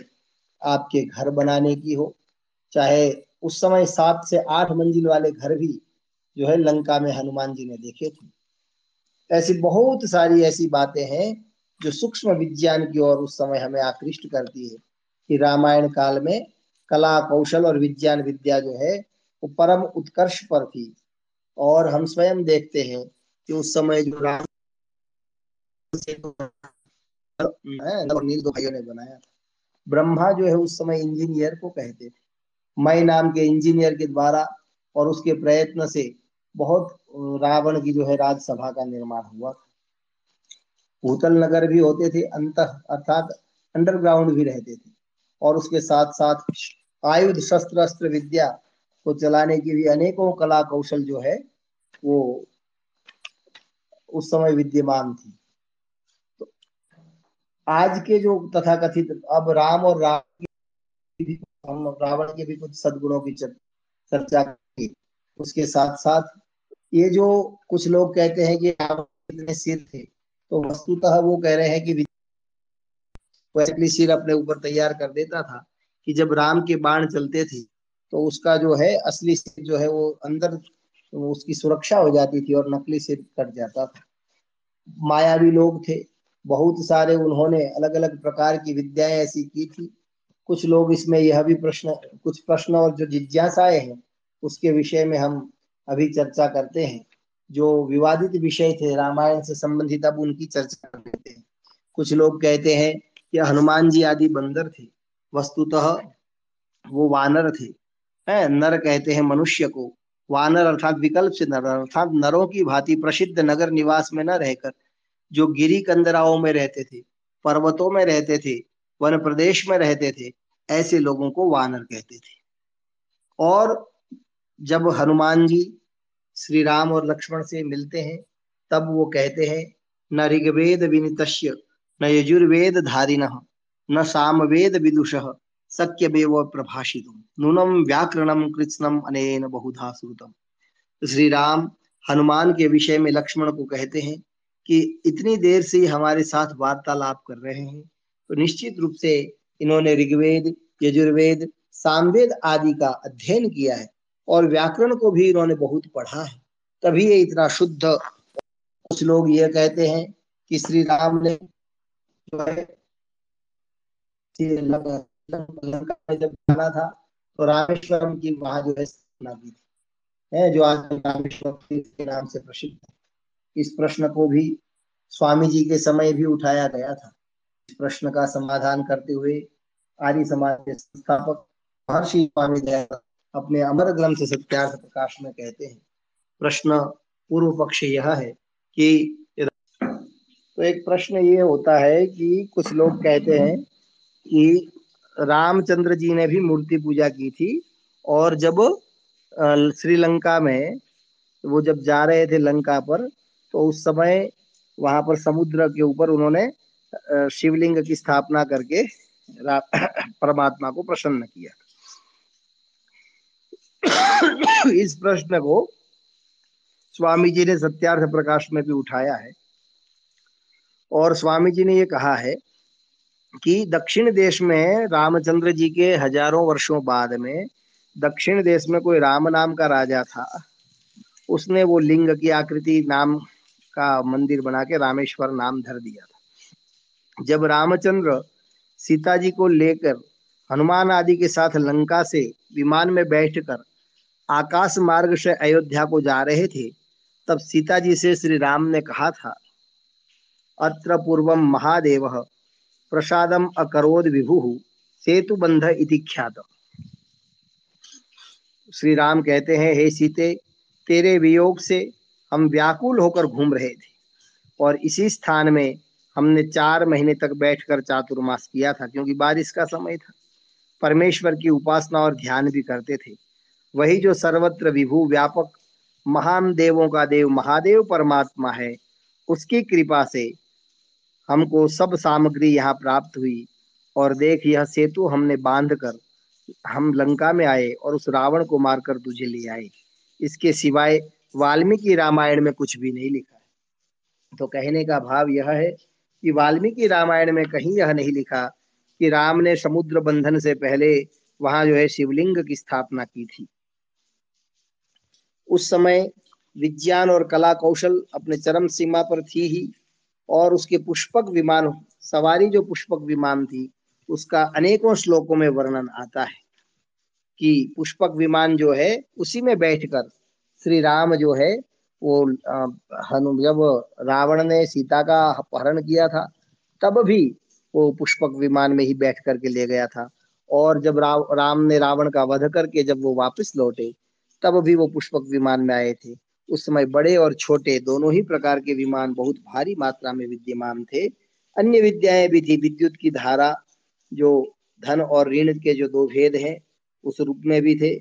आपके घर बनाने की हो, चाहे उस समय सात से आठ मंजिल वाले घर भी जो है लंका में हनुमान जी ने देखे थे। ऐसी बहुत सारी ऐसी बातें हैं जो सूक्ष्म विज्ञान की ओर उस समय हमें आकृष्ट करती है कि रामायण काल में कला, कौशल और विज्ञान विद्या जो है वो परम उत्कर्ष पर थी। और हम स्वयं देखते हैं कि उस समय जो राम नील दो भाइयों ने बनाया। था ब्रह्मा जो है उस समय इंजीनियर को कहते थे। मई नाम के इंजीनियर के द्वारा और उसके प्रयत्न से बहुत रावण की जो है राजसभा का निर्माण हुआ। भूतल नगर भी होते थे अंत अर्थात अंडरग्राउंड भी रहते थे। और उसके साथ साथ आयुध शस्त्र अस्त्र विद्या को चलाने की भी अनेकों कला कौशल जो है वो उस समय विद्यमान थी। आज के जो तथाकथित, अब राम और राम हम रावण के भी कुछ सदगुणों की चर्चा की। उसके साथ साथ ये जो कुछ लोग कहते हैं कि रावण सिर थे तो वस्तुतः वो कह रहे हैं कि सिर अपने ऊपर तैयार कर देता था कि जब राम के बाण चलते थे तो उसका जो है, असली सिर जो है वो अंदर, उसकी सुरक्षा हो जाती थी और नकली सिर कट जाता था। मायावी लोग थे बहुत सारे उन्होंने अलग अलग प्रकार की विद्याएँ ऐसी की थी। कुछ लोग इसमें यह भी प्रश्न, कुछ प्रश्न और जो जिज्ञासाएँ हैं, उसके विषय में हम अभी चर्चा करते हैं। जो विवादित विषय थे, रामायण से संबंधित, अब उनकी चर्चा कर लेते हैं। कुछ लोग कहते हैं कि हनुमान जी आदि बंदर थे, वस्तुतः वो वानर थे। है, नर कहते हैं मनुष्य को। वानर अर्थात विकल्प से नर, अर्थात नरों की भांति प्रसिद्ध नगर निवास में न रहकर जो गिरी कंदराओं में रहते थे, पर्वतों में रहते थे, वन प्रदेश में रहते थे, ऐसे लोगों को वानर कहते थे। और जब हनुमान जी श्री राम और लक्ष्मण से मिलते हैं, तब वो कहते हैं, न ऋग्वेद विनित न यजुर्वेद धारिण, न सामवेद विदुष सक्य बेव प्रभाषित नूनम व्याकरणम कृष्णम अनेन बहुधा श्रुतम। श्री राम हनुमान के विषय में लक्ष्मण को कहते हैं कि इतनी देर से हमारे साथ वार्तालाप कर रहे हैं तो निश्चित रूप से इन्होंने ऋग्वेद, यजुर्वेद, सामवेद आदि का अध्ययन किया है और व्याकरण को भी इन्होंने बहुत पढ़ा है। तभी ये इतना शुद्ध कुछ लोग ये कहते हैं कि श्री राम ने जो है जब जाना था तो रामेश्वरम की वहाँ जो है स्थापना की थी। जो आज रामेश्वर के नाम से प्रसिद्ध है। इस प्रश्न को भी स्वामी जी के समय भी उठाया गया था। इस प्रश्न का समाधान करते हुए आर्य समाज के संस्थापक महर्षि स्वामी दयानंद अपने अमर ग्रंथ सत्यार्थ प्रकाश में कहते हैं। प्रश्न पूर्व पक्ष यह है कि तो एक प्रश्न ये होता है कि कुछ लोग कहते हैं कि रामचंद्र जी ने भी मूर्ति पूजा की थी और जब श्रीलंका में वो जब जा रहे थे लंका पर तो उस समय वहाँ पर समुद्र के ऊपर उन्होंने शिवलिंग की स्थापना करके परमात्मा को प्रसन्न किया। इस प्रश्न को स्वामी जी ने सत्यार्थ प्रकाश में भी उठाया है। और स्वामी जी ने ये कहा है कि दक्षिण देश में रामचंद्र जी के हज़ारों वर्षों बाद में दक्षिण देश में कोई राम नाम का राजा था, उसने वो लिंग की आकृति नाम का मंदिर बना के रामेश्वर नाम धर दिया था। जब रामचंद्र सीता जी को लेकर हनुमान आदि के साथ लंका से विमान में बैठकर आकाश मार्ग से अयोध्या को जा रहे थे, तब सीता जी से श्री राम ने कहा था, अत्र पूर्वम महादेव प्रसादम अकरोद विभु सेतु बंध इति ख्यात श्री राम कहते हैं, हे सीते, तेरे वियोग से हम व्याकुल होकर घूम रहे थे। और इसी स्थान में हमने चार महीने तक बैठकर चातुर्मास किया था, क्योंकि बारिश का समय था। परमेश्वर की उपासना और ध्यान भी करते थे। वही जो सर्वत्र विभू व्यापक महान देवों का देव महादेव परमात्मा है, उसकी कृपा से हमको सब सामग्री यहाँ प्राप्त हुई। और देख, यह सेतु हमने बाँध कर हम लंका में आए और उस रावण को मारकर तुझे ले आए। इसके सिवाय वाल्मीकि रामायण में कुछ भी नहीं लिखा है। तो कहने का भाव यह है कि वाल्मीकि रामायण में कहीं यह नहीं लिखा कि राम ने समुद्र बंधन से पहले वहाँ जो है शिवलिंग की स्थापना की थी। उस समय विज्ञान और कला कौशल अपने चरम सीमा पर थी ही और उसके पुष्पक विमान, सवारी जो पुष्पक विमान थी, उसका अनेकों श्लोकों में वर्णन आता है कि पुष्पक विमान जो है उसी में बैठकर श्री राम जो है, वो हनु, जब रावण ने सीता का अपहरण किया था, तब भी वो पुष्पक विमान में ही बैठ करके ले गया था। और जब राव, राम ने रावण का वध करके जब वो वापस लौटे, तब भी वो पुष्पक विमान में आए थे। उस समय बड़े और छोटे दोनों ही प्रकार के विमान बहुत भारी मात्रा में विद्यमान थे। अन्य विद्याएँ भी थी, विद्युत की धारा, जो धन और ऋण के जो दो भेद हैं, उस रूप में भी थे।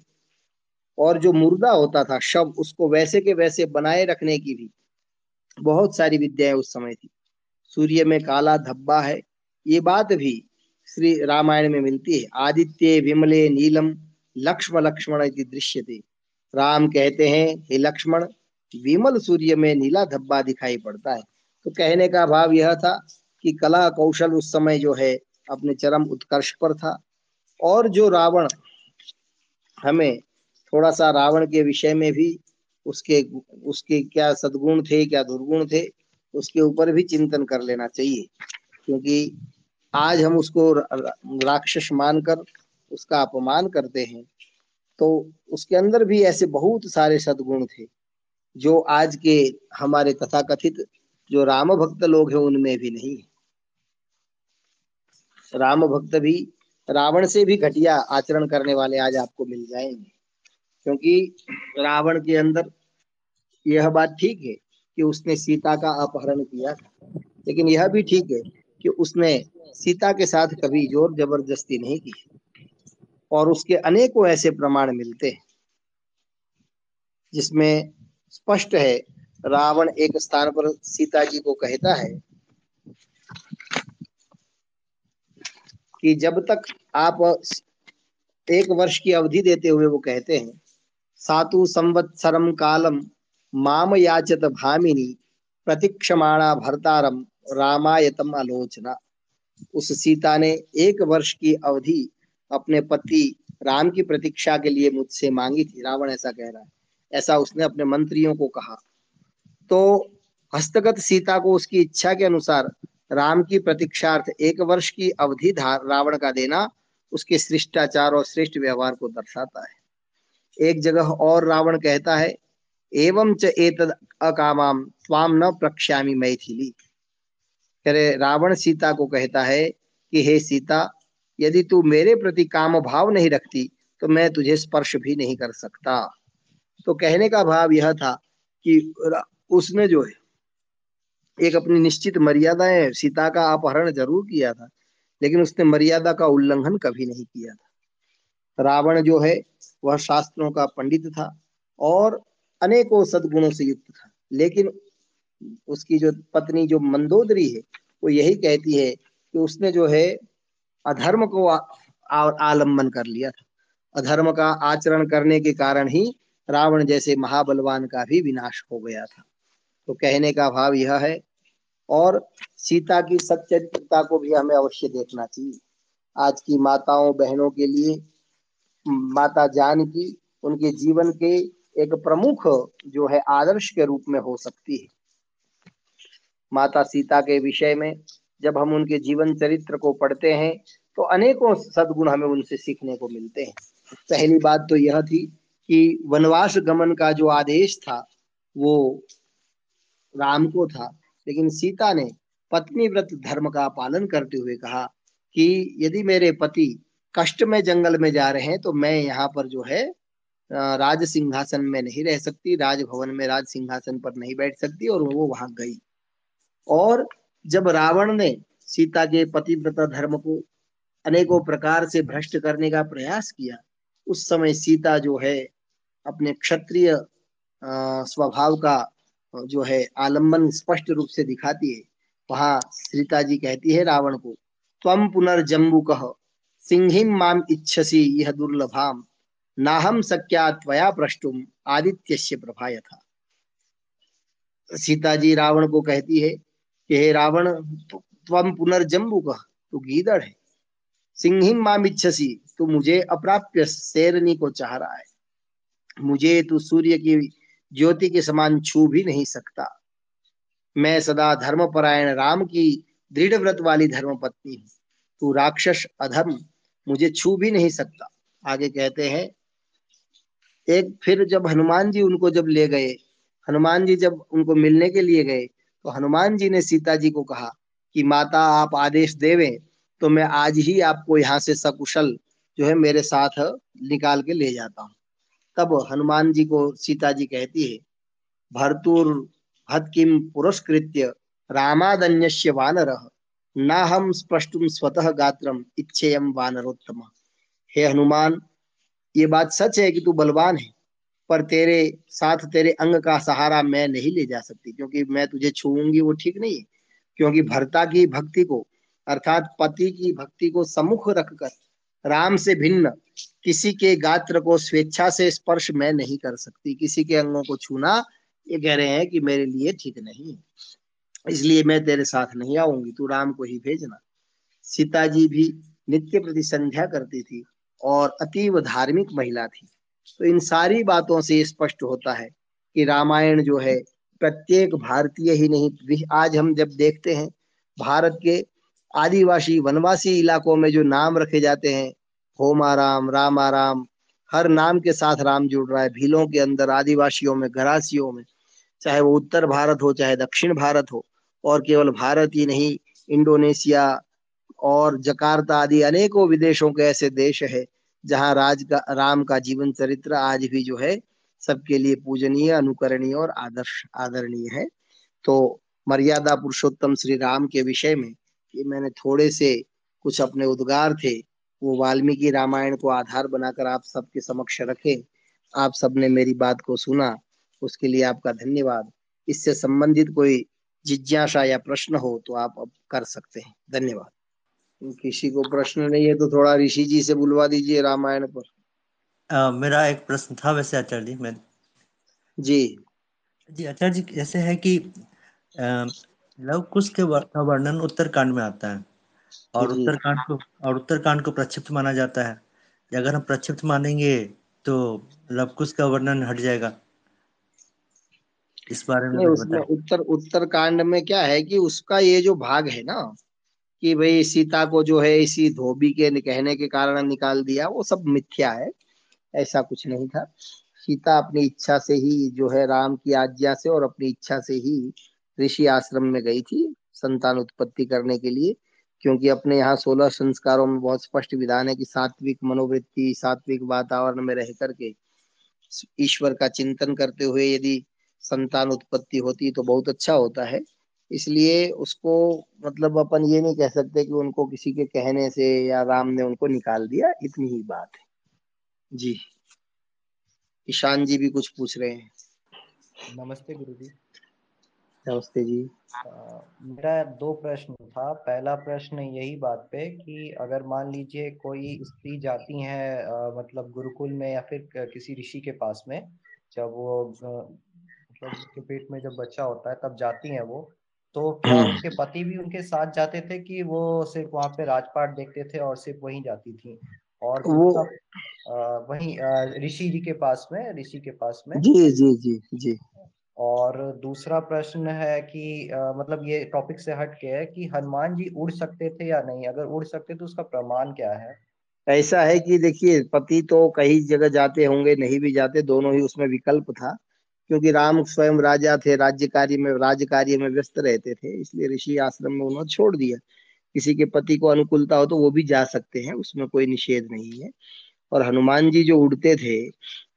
और जो मुर्दा होता था, शव, उसको वैसे के वैसे बनाए रखने की भी बहुत सारी विद्याएँ उस समय थी। सूर्य में काला धब्बा है, ये बात भी श्री रामायण में मिलती है। आदित्य, विमले, नीलम लक्ष्म लक्ष्मण दृश्य थे। राम कहते हैं, हे लक्ष्मण, विमल सूर्य में नीला धब्बा दिखाई पड़ता है। तो कहने का भाव यह था कि कला कौशल उस समय जो है, अपने चरम उत्कर्ष पर था। और जो रावण हमें थोड़ा सा रावण के विषय में भी उसके उसके क्या सदगुण थे, क्या दुर्गुण थे, उसके ऊपर भी चिंतन कर लेना चाहिए। क्योंकि आज हम उसको राक्षस मानकर उसका अपमान करते हैं तो उसके अंदर भी ऐसे बहुत सारे सदगुण थे, जो आज के हमारे तथाकथित जो राम भक्त लोग हैं, उनमें भी नहीं है। राम भक्त भी, रावण से भी घटिया आचरण करने वाले आज आपको मिल जाएँगे। क्योंकि रावण के अंदर यह बात ठीक है कि उसने सीता का अपहरण किया था। लेकिन यह भी ठीक है कि उसने सीता के साथ कभी ज़ोर ज़बरदस्ती नहीं की। और उसके अनेकों ऐसे प्रमाण मिलते हैं, जिसमें स्पष्ट है, रावण एक स्थान पर सीता जी को कहता है कि जब तक आप एक वर्ष की अवधि देते हुए वो कहते हैं सातु संवत्सरम कालम माम याचत भामिनी प्रतीक्षमाणा भरतारम रामायतम आलोचना। उस सीता ने एक वर्ष की अवधि अपने पति राम की प्रतीक्षा के लिए मुझसे मांगी थी। रावण ऐसा कह रहा है। ऐसा उसने अपने मंत्रियों को कहा। तो हस्तगत सीता को उसकी इच्छा के अनुसार राम की प्रतीक्षार्थ एक वर्ष की अवधि रावण का देना उसके शिष्टाचार और श्रेष्ठ व्यवहार को दर्शाता है। एक जगह और रावण कहता है, एवं च एतद अकामाम स्वाम न प्रक्ष्यामी मैथिली। करे रावण सीता को कहता है कि, हे सीता, यदि तू मेरे प्रति काम भाव नहीं रखती तो मैं तुझे स्पर्श भी नहीं कर सकता। तो कहने का भाव यह था कि उसने जो है, एक अपनी निश्चित मर्यादाएँ, सीता का अपहरण ज़रूर किया था, लेकिन उसने मर्यादा का उल्लंघन कभी नहीं किया था। रावण जो है, वह शास्त्रों का पंडित था और अनेकों सदगुणों से युक्त था। लेकिन उसकी जो पत्नी, जो मंदोदरी है, वो यही कहती है कि उसने जो है, अधर्म को आलंबन कर लिया था। अधर्म का आचरण करने के कारण ही रावण जैसे महाबलवान का भी विनाश हो गया था। तो कहने का भाव यह है और सीता की सच्चरित्रता को भी हमें अवश्य देखना चाहिए। आज की माताओं, बहनों के लिए माता जान की उनके जीवन के एक प्रमुख जो है आदर्श के रूप में हो सकती है। माता सीता के विषय में जब हम उनके जीवन चरित्र को पढ़ते हैं तो अनेकों सदगुण हमें उनसे सीखने को मिलते हैं। पहली बात तो यह थी कि वनवास गमन का जो आदेश था, वो राम को था, लेकिन सीता ने पत्नी व्रत धर्म का पालन करते हुए कहा कि यदि मेरे पति कष्ट में जंगल में जा रहे हैं तो मैं यहाँ पर जो है राज सिंहासन में नहीं रह सकती, राजभवन में राज सिंहासन पर नहीं बैठ सकती और वो वहाँ गई। और जब रावण ने सीता के पतिव्रत धर्म को अनेकों प्रकार से भ्रष्ट करने का प्रयास किया, उस समय सीता जो है, अपने क्षत्रिय स्वभाव का जो है, आलंबन स्पष्ट रूप से दिखाती है। वहाँ सीता जी कहती है रावण को तम पुनर्जम्बु कह सिंहिम माम इच्छसी यह दुर्लभाम। नाहम सक्या त्वया प्रष्टुम आदित्य प्रभाय था सीता जी रावण को कहती है कि हे रावण तम पुनर्जम्बु कह तू गीदड़ है। सिंहिम माम इच्छसी, तू मुझे अप्राप्य शेरनी को चाह रहा है। मुझे तू सूर्य की ज्योति के समान छू भी नहीं सकता। मैं सदा धर्मपरायण राम की दृढ़ व्रत वाली धर्म पत्नी हूँ। तू राक्षस अधर्म मुझे छू भी नहीं सकता। आगे कहते हैं, एक फिर जब हनुमान जी उनको जब ले गए, हनुमान जी जब उनको मिलने के लिए गए तो हनुमान जी ने सीता जी को कहा कि, माता, आप आदेश देवे तो मैं आज ही आपको यहाँ से सकुशल जो है मेरे साथ निकाल के ले जाता हूँ। तब हनुमान जी को सीता जी कहती है, भरतुर हत किम पुरस्कृत्य रामादन्य वानर। न हम स्पष्टुम स्वतः गात्रम इच्छेयम वानरोत्तम। हे हनुमान, ये बात सच है कि तू बलवान है, पर तेरे साथ तेरे अंग का सहारा मैं नहीं ले जा सकती, क्योंकि मैं तुझे छूँगी वो ठीक नहीं है। क्योंकि भरता की भक्ति को, अर्थात पति की भक्ति को सम्मुख रखकर, राम से भिन्न, किसी के गात्र को स्वेच्छा से स्पर्श मैं नहीं कर सकती, किसी के अंगों को छूना, ये कह रहे हैं कि मेरे लिए ठीक नहीं है। इसलिए मैं तेरे साथ नहीं आऊँगी, तू राम को ही भेजना। सीता जी भी नित्य प्रति संध्या करती थी और अतीव धार्मिक महिला थी। तो इन सारी बातों से स्पष्ट होता है कि रामायण जो है, प्रत्येक भारतीय ही नहीं आज हम जब देखते हैं, भारत के आदिवासी, वनवासी इलाकों में जो नाम रखे जाते हैं होमाराम रामाराम हर नाम के साथ राम जुड़ रहा है, भीलों के अंदर, आदिवासियों में, घरासियों में, चाहे वो उत्तर भारत हो, चाहे दक्षिण भारत हो और केवल भारत ही नहीं, इंडोनेशिया और जकार्ता आदि अनेकों विदेशों के ऐसे देश है, जहाँ राज का, राम का जीवन चरित्र आज भी जो है, सबके लिए पूजनीय, अनुकरणीय और आदर्श, आदरणीय है। तो मर्यादा पुरुषोत्तम श्री राम के विषय में ये मैंने थोड़े से कुछ अपने उद्गार थे, वो वाल्मीकि रामायण को आधार बनाकर आप सबके समक्ष रखे। आप सबने मेरी बात को सुना, उसके लिए आपका धन्यवाद। इससे संबंधित कोई जिज्ञासा या प्रश्न हो तो आप अब कर सकते हैं। धन्यवाद। किसी को प्रश्न नहीं है तो थोड़ा ऋषि जी से बुलवा दीजिए रामायण पर। आ, मेरा एक प्रश्न था वैसे आचार्य जी मैं जी। जी आचार्य जी ऐसे है कि लव कुश के वर्णन उत्तरकांड में आता है और उत्तरकांड को और उत्तरकांड को प्रक्षिप्त माना जाता है। अगर हम प्रक्षिप्त मानेंगे तो लव कुश का वर्णन हट जाएगा। इस बारे में उसमें उत्तर उत्तर कांड में क्या है कि उसका ये जो भाग है ना कि भाई सीता को जो है इसी धोबी के कहने के कारण निकाल दिया वो सब मिथ्या है ऐसा कुछ नहीं था। सीता अपनी इच्छा से ही जो है राम की आज्ञा से और अपनी इच्छा से ही ऋषि आश्रम में गई थी संतान उत्पत्ति करने के लिए क्योंकि अपने यहाँ सोलह संस्कारों में बहुत स्पष्ट विधान है कि सात्विक मनोवृत्ति सात्विक वातावरण में रह करके ईश्वर का चिंतन करते हुए यदि संतान उत्पत्ति होती तो बहुत अच्छा होता है। इसलिए उसको मतलब अपन ये नहीं कह सकते कि उनको किसी के कहने से या राम ने उनको निकाल दिया इतनी ही बात है। जी। ईशान जी भी कुछ पूछ रहे हैं। नमस्ते गुरु जी नमस्ते जी। आ, मेरा दो प्रश्न था। पहला प्रश्न यही बात पे कि अगर मान लीजिए कोई स्त्री जाती है आ, मतलब गुरुकुल में या फिर किसी ऋषि के पास में जब वो मतलब उसके पेट में जब बच्चा होता है तब जाती हैं वो। तो क्या। उनके पति भी उनके साथ जाते थे कि वो सिर्फ़ वहाँ पे राजपाट देखते थे और सिर्फ़ वहीं जाती थी। और वो वहीं ऋषि जी के पास में ऋषि के पास में। जी जी जी जी। और दूसरा प्रश्न है कि आ, मतलब ये टॉपिक से हट के है कि हनुमान जी उड़ सकते थे या नहीं? अगर उड़ सकते तो उसका प्रमाण क्या है? ऐसा है कि देखिए पति तो कई जगह जाते होंगे नहीं भी जाते दोनों ही उसमें विकल्प था। क्योंकि राम स्वयं राजा थे राज्य कार्य में राज्य कार्य में व्यस्त रहते थे, इसलिए ऋषि आश्रम में उन्होंने छोड़ दिया। किसी के पति को अनुकूलता हो तो वो भी जा सकते हैं, उसमें कोई निषेध नहीं है। और हनुमान जी जो उड़ते थे,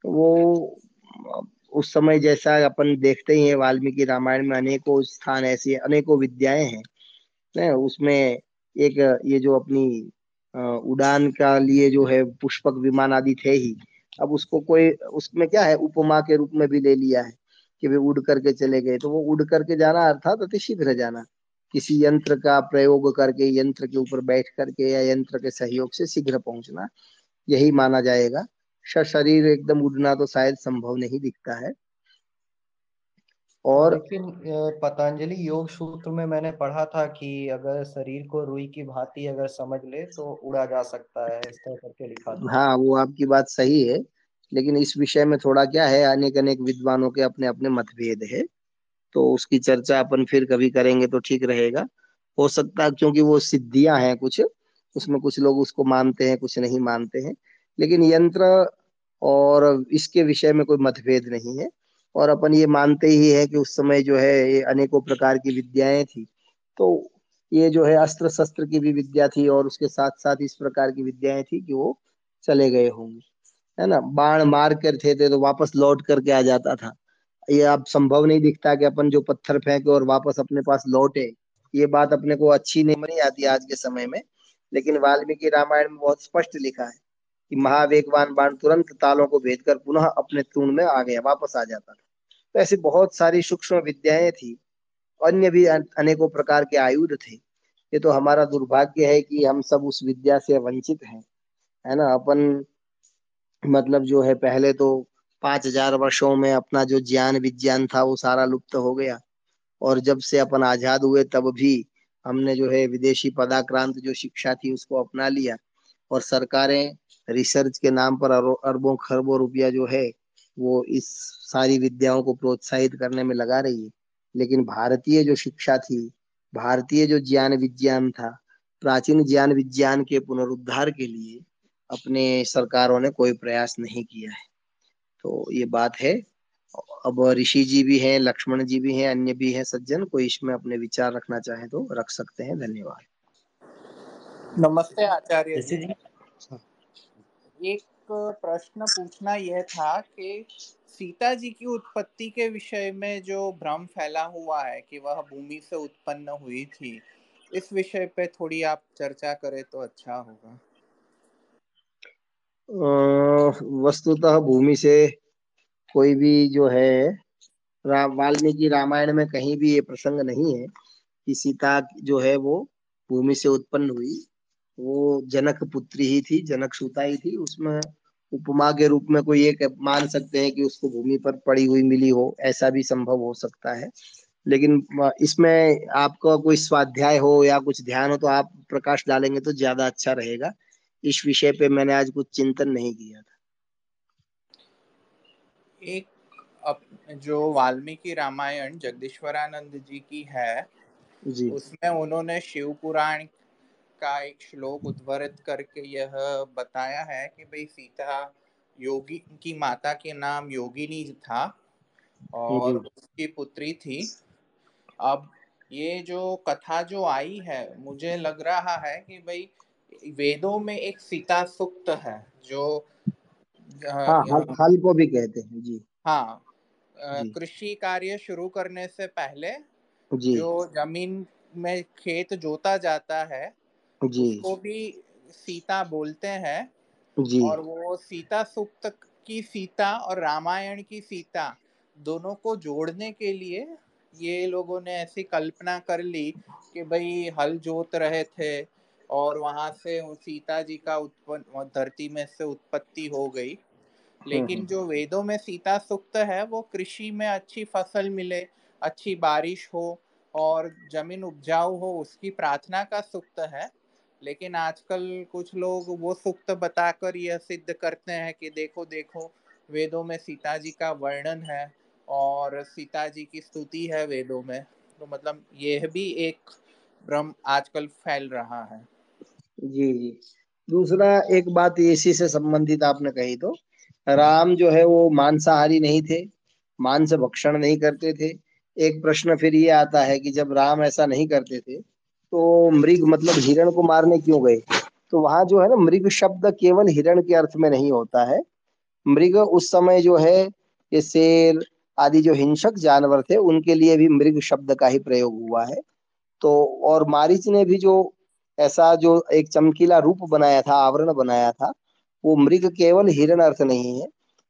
वो उस समय जैसा अपन देखते ही हैं, वाल्मीकि रामायण में अनेकों स्थान ऐसे, अनेकों विद्याएँ हैं उसमें एक ये जो अपनी उड़ान का लिए जो है, पुष्पक विमान आदि थे ही। अब उसको कोई, उसमें क्या है, उपमा के रूप में भी ले लिया है कि वे उड़ करके चले गए। तो वो उड़ करके जाना अर्थात अति शीघ्र जाना। किसी यंत्र का प्रयोग करके, यंत्र के ऊपर बैठ करके या यंत्र के सहयोग से शीघ्र पहुँचना, यही माना जाएगा। शरीर एकदम उड़ना तो शायद संभव नहीं दिखता है। और लेकिन पतंजलि योग सूत्र में मैंने पढ़ा था कि अगर शरीर को रुई की भांति अगर समझ ले तो उड़ा जा सकता है इस तरह करके लिखा था। हाँ वो आपकी बात सही है लेकिन इस विषय में थोड़ा क्या है अनेक अनेक विद्वानों के अपने अपने मतभेद है तो उसकी चर्चा अपन फिर कभी करेंगे तो ठीक रहेगा। हो सकता है क्योंकि वो सिद्धियाँ हैं कुछ उसमें कुछ लोग उसको मानते हैं कुछ नहीं मानते हैं लेकिन यंत्र और इसके विषय में कोई मतभेद नहीं है। और अपन ये मानते ही है कि उस समय जो है ये अनेकों प्रकार की विद्याएँ थी। तो ये जो है अस्त्र शस्त्र की भी विद्या थी और उसके साथ साथ इस प्रकार की विद्याएँ थी कि वो चले गए होंगे। है ना? बाण मार कर थे, थे तो वापस लौट करके आ जाता था। ये अब संभव नहीं दिखता कि अपन जो पत्थर फेंके और वापस अपने पास लौटे। ये बात अपने को अच्छी नहीं नहीं आती आज के समय में। लेकिन वाल्मीकि रामायण में बहुत स्पष्ट लिखा है कि महावेगवान बाण तुरंत तालों को भेद कर पुनः अपने तूण में आ गया वापस आ जाता था। तो ऐसी बहुत सारी सूक्ष्म विद्याएँ थी। अन्य भी अनेकों प्रकार के आयुध थे। ये तो हमारा दुर्भाग्य है कि हम सब उस विद्या से वंचित हैं, है ना? अपन मतलब जो है, पहले तो पाँच हज़ार वर्षो में अपना जो ज्ञान विज्ञान था, वो सारा लुप्त हो गया। और जब से अपन आज़ाद हुए, तब भी हमने जो है, विदेशी पदाक्रांत जो शिक्षा थी, उसको अपना लिया। और सरकारें रिसर्च के नाम पर अरबों, खरबों रुपया जो है वो इस सारी विद्याओं को प्रोत्साहित करने में लगा रही है। लेकिन भारतीय जो शिक्षा थी भारतीय जो ज्ञान विज्ञान था प्राचीन ज्ञान विज्ञान के पुनरुद्धार के लिए अपने सरकारों ने कोई प्रयास नहीं किया है। तो ये बात है। अब ऋषि जी भी हैं लक्ष्मण जी भी हैं अन्य भी हैं सज्जन कोई इसमें अपने विचार रखना चाहे तो रख सकते हैं। धन्यवाद। नमस्ते आचार्य जी। एक प्रश्न पूछना यह था कि सीता जी की उत्पत्ति के विषय में जो भ्रम फैला हुआ है कि वह भूमि से उत्पन्न हुई थी, इस विषय पे थोड़ी आप चर्चा करें तो अच्छा होगा। वस्तुतः भूमि से कोई भी जो है वाल्मीकि रामायण में कहीं भी ये प्रसंग नहीं है कि सीता जो है वो भूमि से उत्पन्न हुई। वो जनक पुत्री ही थी जनक सूता ही थी। उसमें उपमा के रूप में कोई एक मान सकते हैं कि उसको भूमि पर पड़ी हुई मिली हो ऐसा भी संभव हो सकता है। लेकिन इसमें आपका कोई स्वाध्याय हो या कुछ ध्यान हो तो आप प्रकाश डालेंगे तो ज़्यादा अच्छा रहेगा। इस विषय पे मैंने आज कुछ चिंतन नहीं किया था। एक अप, जो वाल्मीकि रामायण जगदीश्वरानंद जी की है जी। उसमें उन्होंने शिव पुराण का एक श्लोक उद्वरित करके यह बताया है कि भाई सीता योगी की माता के नाम योगिनी था और उसकी पुत्री थी। अब ये जो कथा जो आई है मुझे लग रहा है कि भाई वेदों में एक सीता सुक्त है जो हाँ, हल को भी कहते हैं जी। हाँ कृषि कार्य शुरू करने से पहले जी। जो ज़मीन में खेत जोता जाता है जी। उसको भी सीता बोलते हैं जी। और वो सीता सुक्त की सीता और रामायण की सीता दोनों को जोड़ने के लिए ये लोगों ने ऐसी कल्पना कर ली कि भाई हल जोत रहे थे और वहाँ से सीता जी का उत्पन्न धरती में से उत्पत्ति हो गई। लेकिन जो वेदों में सीता सुक्त है वो कृषि में अच्छी फ़सल मिले अच्छी बारिश हो और ज़मीन उपजाऊ हो उसकी प्रार्थना का सुक्त है। लेकिन आजकल कुछ लोग वो सुक्त बताकर यह सिद्ध करते हैं कि देखो देखो, वेदों में सीता जी का वर्णन है और सीता जी की स्तुति है वेदों में। तो मतलब यह भी एक भ्रम आजकल फैल रहा है। जी जी। दूसरा एक बात इसी से संबंधित आपने कही तो राम जो है वो मांसाहारी नहीं थे, मांस भक्षण नहीं करते थे। एक प्रश्न फिर ये आता है कि जब राम ऐसा नहीं करते थे तो मृग मतलब हिरण को मारने क्यों गए? तो वहाँ जो है ना, मृग शब्द केवल हिरण के अर्थ में नहीं होता है। मृग उस समय जो है, ये शेर आदि जो हिंसक जानवर थे, उनके लिए भी मृग शब्द का ही प्रयोग हुआ है। तो और मारिच ने भी जो ऐसा जो एक चमकीला रूप बनाया था, आवरण बनाया था, वो मृग केवल हिरण अर्थ नहीं है।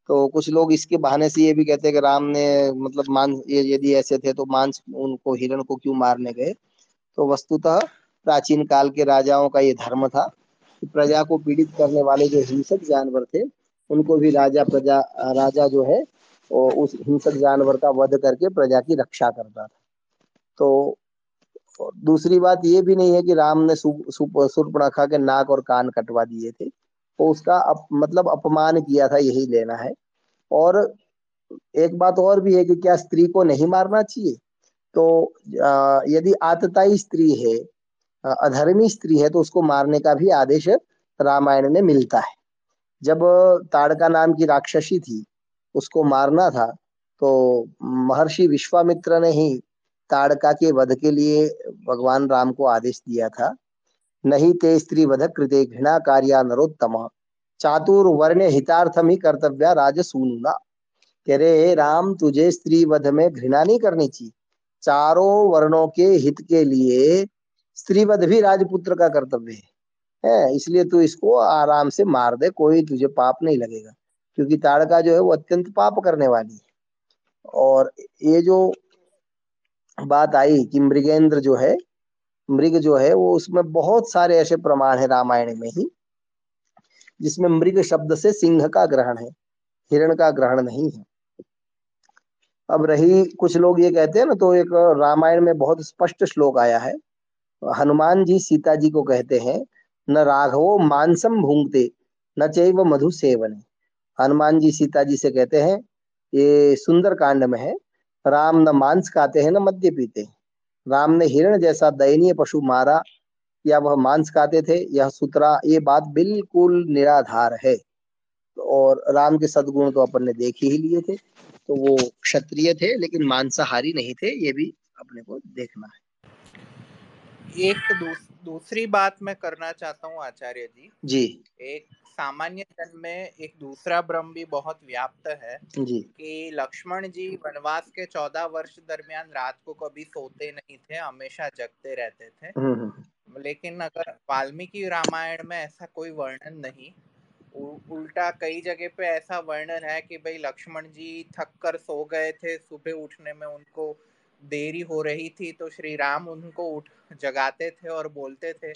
तो कुछ लोग इसके बहाने से ये भी कहते हैं कि राम ने मतलब मान यदि ऐसे थे तो मांस उनको, हिरण को क्यों मारने गए? तो वस्तुतः प्राचीन काल के राजाओं का ये धर्म था कि प्रजा को पीड़ित करने वाले जो हिंसक जानवर थे उनको भी राजा प्रजा राजा जो है और उस हिंसक जानवर का वध करके प्रजा की रक्षा करता था। तो दूसरी बात ये भी नहीं है कि राम ने सूर्पणखा के नाक और कान कटवा दिए थे। तो उसका अप, मतलब अपमान किया था यही लेना है। और एक बात और भी है कि क्या स्त्री को नहीं मारना चाहिए? तो यदि आतताई स्त्री है अधर्मी स्त्री है तो उसको मारने का भी आदेश रामायण में मिलता है। जब ताड़का नाम की राक्षसी थी, उसको मारना था तो महर्षि विश्वामित्र ने ही ताड़का के वध के लिए भगवान राम को आदेश दिया था, नहीं ते स्त्री वध कृते घृणा कार्या नरोत्तम। चातुर्वर्ण हितार्थम ही कर्तव्य राजसूनुना। रहे राम, तुझे स्त्री वध में घृणा नहीं करनी चाहिए। चारों वर्णों के हित के लिए स्त्रीवध भी राजपुत्र का कर्तव्य है। है, इसलिए तू इसको आराम से मार दे, कोई तुझे पाप नहीं लगेगा, क्योंकि ताड़का जो है वो अत्यंत पाप करने वाली है। और ये जो बात आई कि मृगेंद्र जो है, मृग जो है वो उसमें बहुत सारे ऐसे प्रमाण है रामायण में ही, जिसमें मृग शब्द से सिंह का ग्रहण है, हिरण का ग्रहण नहीं है। अब रही कुछ लोग ये कहते हैं ना तो एक रामायण में बहुत स्पष्ट श्लोक आया है। हनुमान जी सीता जी को कहते हैं, न राघवो मानसम भूंगते न चैव मधु सेवन हनुमान जी सीता जी से कहते हैं, ये सुंदर कांड में है, राम न मांस खाते हैं, न मद्य पीते राम ने हिरण जैसा दयनीय पशु मारा, या वह मांस खाते थे, यह सूत्रा, ये बात बिल्कुल निराधार है। और राम के सदगुण तो अपन ने देख ही लिए थे। तो वो क्षत्रिय थे लेकिन मांसाहारी नहीं थे ये भी अपने को देखना है। एक दूस, दूसरी बात मैं करना चाहता हूँ आचार्य जी। जी। एक सामान्य जन में एक दूसरा भ्रम भी बहुत व्याप्त है जी। कि लक्ष्मण जी वनवास के चौदह वर्ष दरमियान रात को कभी सोते नहीं थे हमेशा जगते रहते थे। हम्म, हम्म। लेकिन अगर वाल्मीकि रामायण में ऐसा कोई वर्णन नहीं उल्टा कई जगह पे ऐसा वर्णन है कि भाई लक्ष्मण जी थक कर सो गए थे, सुबह उठने में उनको देरी हो रही थी तो श्री राम उनको उठ जगाते थे और बोलते थे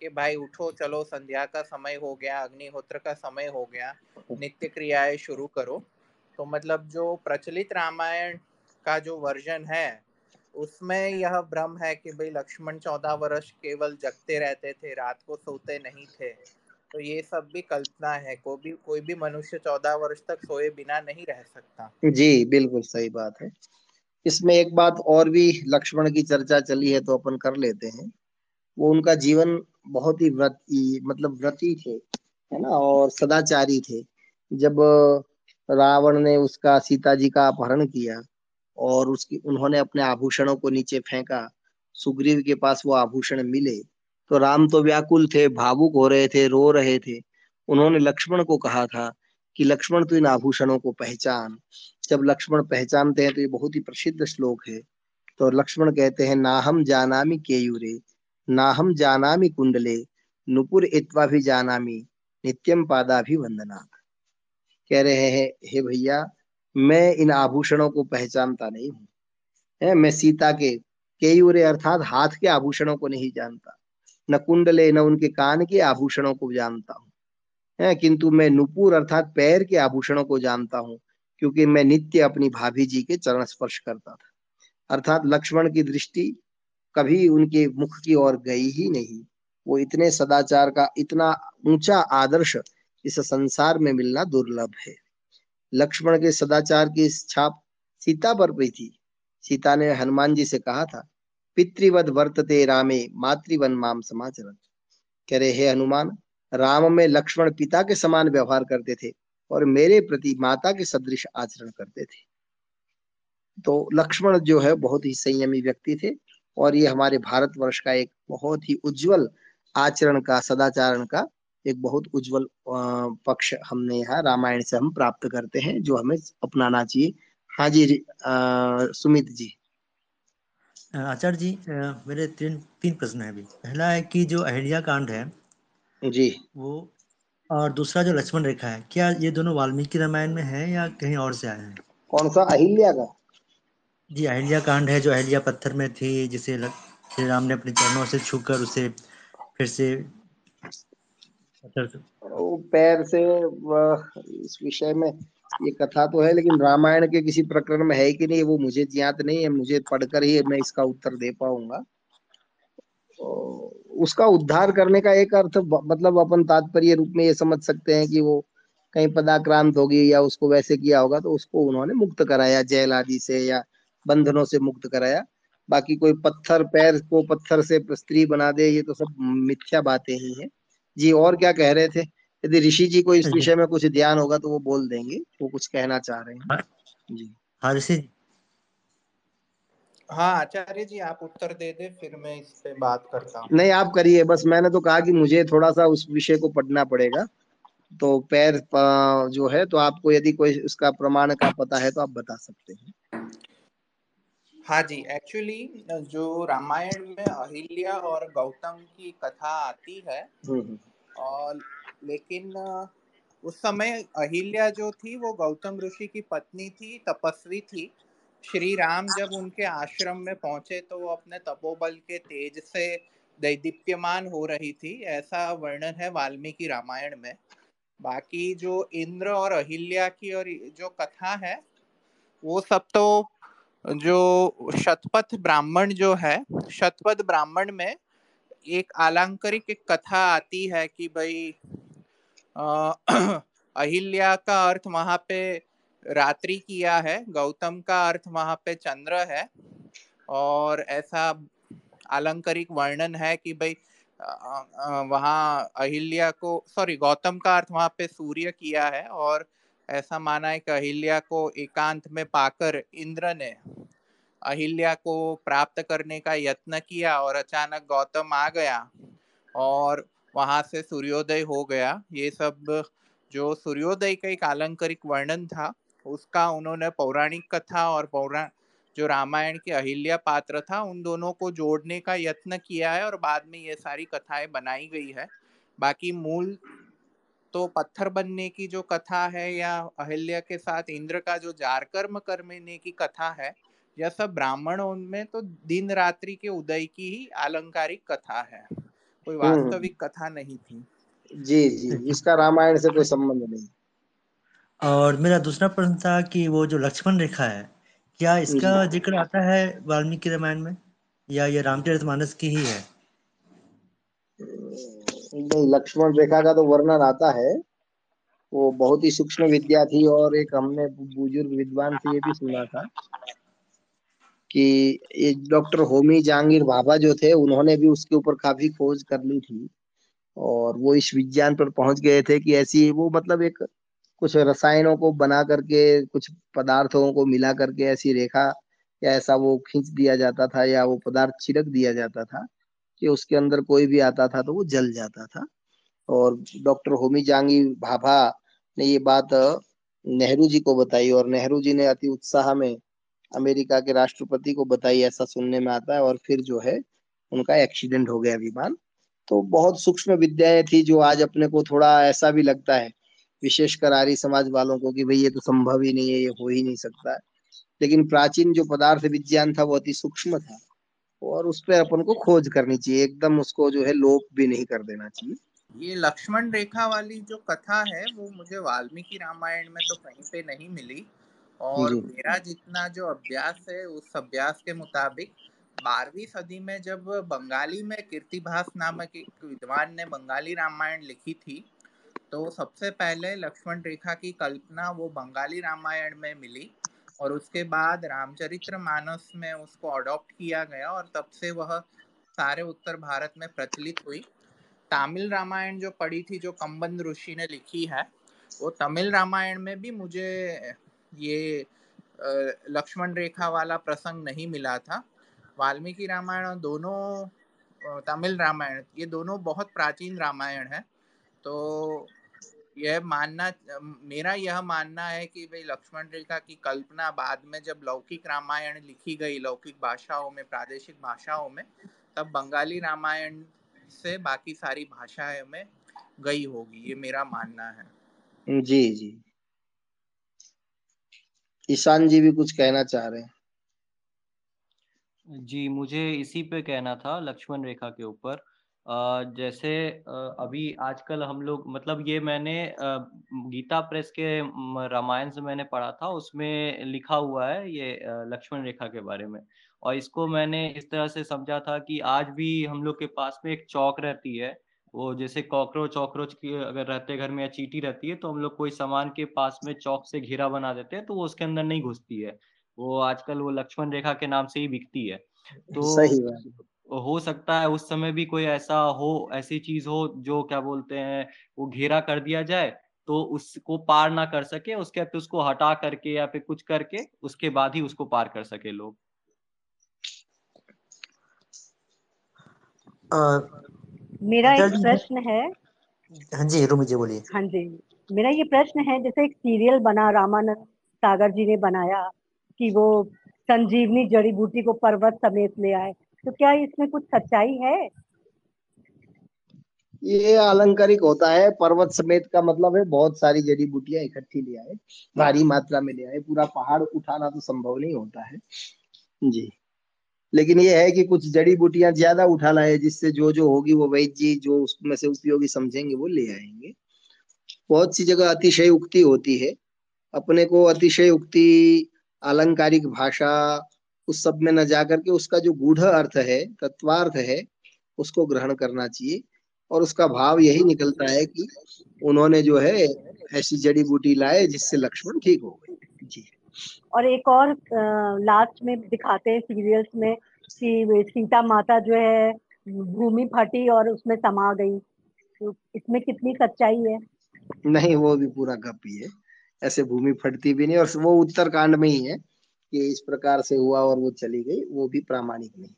कि भाई उठो, चलो, संध्या का समय हो गया, अग्निहोत्र का समय हो गया नित्य क्रियाएँ शुरू करो। तो मतलब जो प्रचलित रामायण का जो वर्जन है, उसमें यह भ्रम है कि भाई लक्ष्मण चौदह वर्ष केवल जगते रहते थे, रात को सोते नहीं थे। तो ये सब भी कल्पना है कोई भी कोई भी मनुष्य चौदह वर्ष तक सोए बिना नहीं रह सकता। जी, बिल्कुल सही बात है। इसमें एक बात और भी लक्ष्मण की चर्चा चली है तो अपन कर लेते हैं। वो उनका जीवन बहुत ही व्रत मतलब व्रती थे, है ना, और सदाचारी थे। जब रावण ने उसका, सीता जी का अपहरण किया और उसकी, उन्होंने अपने आभूषणों को नीचे फेंका, सुग्रीव के पास वो आभूषण मिले तो राम तो व्याकुल थे, भावुक हो रहे थे, रो रहे थे। उन्होंने लक्ष्मण को कहा था कि लक्ष्मण तो इन आभूषणों को पहचान। जब लक्ष्मण पहचानते हैं तो ये बहुत ही प्रसिद्ध श्लोक है। तो लक्ष्मण कहते हैं ना हम जानामी केयूरे ना हम जानामी कुंडले, नुपुर इतवा भी जानामी नित्यम पादा भी वंदना कह रहे हैं, हे भैया, मैं इन आभूषणों को पहचानता नहीं है, मैं सीता के केयूरे अर्थात हाथ के आभूषणों को नहीं जानता। न कुंडले, न उनके कान के आभूषणों को जानता हूँ। किंतु मैं नुपुर अर्थात पैर के आभूषणों को जानता हूँ, क्योंकि मैं नित्य अपनी भाभी जी के चरण स्पर्श करता था। अर्थात लक्ष्मण की दृष्टि कभी उनके मुख की ओर गई ही नहीं। वो इतने सदाचार का, इतना ऊँचा आदर्श इस संसार में मिलना दुर्लभ है। लक्ष्मण के सदाचार की छाप सीता पर भी थी। सीता ने हनुमान जी से कहा था पितृवद वर्तते रामे, मातृवन माम समाचरण कह रहे, हे हनुमान, राम में लक्ष्मण पिता के समान व्यवहार करते थे और मेरे प्रति माता के सदृश आचरण करते थे। तो लक्ष्मण जो है, बहुत ही संयमी व्यक्ति थे और ये हमारे भारतवर्ष का एक बहुत ही उज्जवल आचरण का, सदाचारण का एक बहुत उज्जवल पक्ष हमने यहाँ रामायण से हम प्राप्त करते हैं, जो हमें अपनाना चाहिए। हाँ जी सुमित जी। आचार्य जी मेरे तीन तीन प्रश्न है अभी। पहला है कि जो अहिल्या कांड है जी। वो और दूसरा जो लक्ष्मण रेखा है क्या ये दोनों वाल्मीकि रामायण में है या कहीं और से आए हैं? कौन सा? अहिल्या का? जी अहिल्या कांड है जो अहिल्या पत्थर में थी जिसे श्री राम ने अपने चरणों से छूकर उसे फिर से वो पैर से इस विषय में ये कथा तो है, लेकिन रामायण के किसी प्रकरण में है कि नहीं, वो मुझे ज्ञात नहीं है, मुझे पढ़कर ही मैं इसका उत्तर दे पाऊँगा। उसका उद्धार करने का एक अर्थ मतलब अपन तात्पर्य रूप में ये समझ सकते हैं कि वो कहीं पदाक्रांत होगी या उसको वैसे किया होगा तो उसको उन्होंने मुक्त कराया, जेल आदि से या बंधनों से मुक्त कराया। बाकी कोई पत्थर, पैर को पत्थर से स्त्री बना दे, ये तो सब मिथ्या बातें ही है। जी, और क्या कह रहे थे? यदि ऋषि जी को इस हाँ विषय में कुछ ध्यान होगा तो वो बोल देंगे वो कुछ कहना चाह रहे हैं। हाँ। जी। हाँ ऋषि हाँ आचार्य जी आप उत्तर दे दे फिर मैं इस पे बात करता हूँ। नहीं आप करिए बस मैंने तो कहा कि मुझे थोड़ा सा उस विषय को पढ़ना पड़ेगा। तो पैर जो है तो आपको यदि कोई उसका प्रमाण का पता है तो आप बता सकते हैं। हाँ जी एक्चुअली जो रामायण में अहिल्या और गौतम की कथा आती है हम्म, हम्म। और लेकिन उस समय अहिल्या जो थी, वो गौतम ऋषि की पत्नी थी, तपस्वी थी। श्री राम जब उनके आश्रम में पहुँचे तो वो अपने तपोबल के तेज से दैदीप्यमान हो रही थी। ऐसा वर्णन है वाल्मीकि रामायण में। बाकी जो इंद्र और अहिल्या की और जो कथा है, वो सब तो जो शतपथ ब्राह्मण जो है, शतपथ ब्राह्मण में एक आलंकारिक कथा आती है कि भाई अहिल्या का अर्थ वहाँ पे रात्रि किया है, गौतम का अर्थ वहाँ पे चंद्र है, और ऐसा आलंकारिक वर्णन है कि भाई वहाँ अहिल्या को सॉरी गौतम का अर्थ वहाँ पे सूर्य किया है, और ऐसा माना है कि अहिल्या को एकांत में पाकर इंद्र ने अहिल्या को प्राप्त करने का यत्न किया, और अचानक गौतम आ गया, और वहाँ से सूर्योदय हो गया। ये सब जो सूर्योदय का एक आलंकारिक वर्णन था, उसका उन्होंने पौराणिक कथा और पौराण जो रामायण के अहिल्या पात्र था, उन दोनों को जोड़ने का यत्न किया है और बाद में ये सारी कथाएँ बनाई गई है। बाकी मूल तो पत्थर बनने की जो कथा है या अहिल्या के साथ इंद्र का जो जारकर्म करने की कथा है, यह सब ब्राह्मणों में तो दिन रात्रि के उदय की ही आलंकारिक कथा है। कोई हम्म। वास्तविक कथा नहीं थी। जी जी इसका रामायण से कोई संबंध नहीं। और मेरा दूसरा प्रश्न था कि वो जो लक्ष्मण रेखा है क्या इसका ज़िक्र आता है वाल्मीकि रामायण में? या ये रामचरितमानस की ही है? नहीं लक्ष्मण रेखा का तो वर्णन आता है। वो बहुत ही सूक्ष्म विद्या थी और एक हमने बुज़ुर्ग विद्वान से ये भी सुना था। कि ये डॉक्टर होमी जहांगीर भाभा जो थे, उन्होंने भी उसके ऊपर काफ़ी खोज कर ली थी। और वो इस विज्ञान पर पहुँच गए थे कि ऐसी वो मतलब एक कुछ रसायनों को बना करके, कुछ पदार्थों को मिला करके ऐसी रेखा या ऐसा वो खींच दिया जाता था या वो पदार्थ छिड़क दिया जाता था कि उसके अंदर कोई भी आता था तो वो जल जाता था। और डॉक्टर होमी जांगी भाभा ने ये बात नेहरू जी को बताई और नेहरू जी ने अति उत्साह में अमेरिका के राष्ट्रपति को बताई ऐसा सुनने में आता है और फिर जो है, उनका एक्सीडेंट हो गया विमान तो बहुत सूक्ष्म विद्याएँ थी जो आज अपने को थोड़ा ऐसा भी लगता है विशेषकर आर्य समाज वालों को कि भाई ये तो संभव ही नहीं है, ये हो ही नहीं सकता है। लेकिन प्राचीन जो पदार्थ विज्ञान था वो अति सूक्ष्म था और उस पर अपन को खोज करनी चाहिए, एकदम उसको जो है लोप भी नहीं कर देना चाहिए। ये लक्ष्मण रेखा वाली जो कथा है, वो मुझे वाल्मीकि रामायण में तो कहीं पे नहीं मिली। और मेरा जितना जो अभ्यास है उस अभ्यास के मुताबिक बारहवीं सदी में जब बंगाली में कीर्तिभास नामक एक विद्वान ने बंगाली रामायण लिखी थी तो सबसे पहले लक्ष्मण रेखा की कल्पना वो बंगाली रामायण में मिली और उसके बाद रामचरित्र मानस में उसको अडॉप्ट किया गया और तब से वह सारे उत्तर भारत में प्रचलित हुई। तमिल रामायण जो पढ़ी थी जो कम्बंद ऋषि ने लिखी है वो तमिल रामायण में भी मुझे ये लक्ष्मण रेखा वाला प्रसंग नहीं मिला था। वाल्मीकि रामायण और दोनों तमिल रामायण, ये दोनों बहुत प्राचीन रामायण है। तो यह मानना, मेरा यह मानना है कि भाई लक्ष्मण रेखा की कल्पना बाद में जब लौकिक रामायण लिखी गई, लौकिक भाषाओं में, प्रादेशिक भाषाओं में, तब बंगाली रामायण से बाकी सारी भाषाएँ में गई होगी, ये मेरा मानना है। जी जी। ईशान जी भी कुछ कहना चाह रहे हैं। जी, मुझे इसी पे कहना था लक्ष्मण रेखा के ऊपर। जैसे अभी आजकल हम लोग मतलब ये मैंने गीता प्रेस के रामायण से मैंने पढ़ा था, उसमें लिखा हुआ है ये लक्ष्मण रेखा के बारे में। और इसको मैंने इस तरह से समझा था कि आज भी हम लोग के पास में एक चौक रहती है वो जैसे कॉकरोच वॉकरोच की अगर रहते घर में या चीटी रहती है तो हम लोग कोई सामान के पास में चौक से घेरा बना देते हैं तो वो उसके अंदर नहीं घुसती है। वो आजकल वो लक्ष्मण रेखा के नाम से ही बिकती है। तो सही हो सकता है उस समय भी कोई ऐसा हो ऐसी चीज़ हो जो क्या बोलते हैं वो घेरा कर दिया जाए तो उसको पार ना कर सके उसके बाद उसको हटा करके या फिर कुछ करके उसके बाद ही उसको पार कर सके लोग। मेरा एक प्रश्न है। हाँ जी रूमी जी बोलिए। हाँ जी मेरा ये प्रश्न है जैसे एक सीरियल बना रामानंद सागर जी ने बनाया कि वो संजीवनी जड़ी बूटी को पर्वत समेत ले आए तो क्या इसमें कुछ सच्चाई है? ये आलंकारिक होता है पर्वत समेत का मतलब है बहुत सारी जड़ी बूटियाँ इकट्ठी ले आए भारी मात्रा में ले आए पूरा पहाड़ उठाना तो संभव नहीं होता है। जी। लेकिन ये है कि कुछ जड़ी बूटियाँ ज़्यादा उठा लाए जिससे जो जो होगी वो वैद्य जी जो उसमें से उपयोगी समझेंगे, वो ले आएँगे। बहुत सी जगह अतिशय उक्ति होती है। अपने को अतिशय उक्ति, अलंकारिक भाषा, उस सब में न जा करके उसका जो गूढ़ अर्थ है, तत्वार्थ है, उसको ग्रहण करना चाहिए। और उसका भाव यही निकलता है कि उन्होंने जो है, ऐसी जड़ी बूटी लाए जिससे लक्ष्मण ठीक हो गए। जी। और एक और लास्ट में दिखाते हैं सीरियल्स में कि सीता माता जो है भूमि फटी और उसमें समा गई। तो इसमें कितनी सच्चाई है? नहीं वो भी पूरा गप ही है। ऐसे भूमि फटती भी नहीं और वो उत्तरकांड में ही है कि इस प्रकार से हुआ और वो चली गई वो भी प्रामाणिक नहीं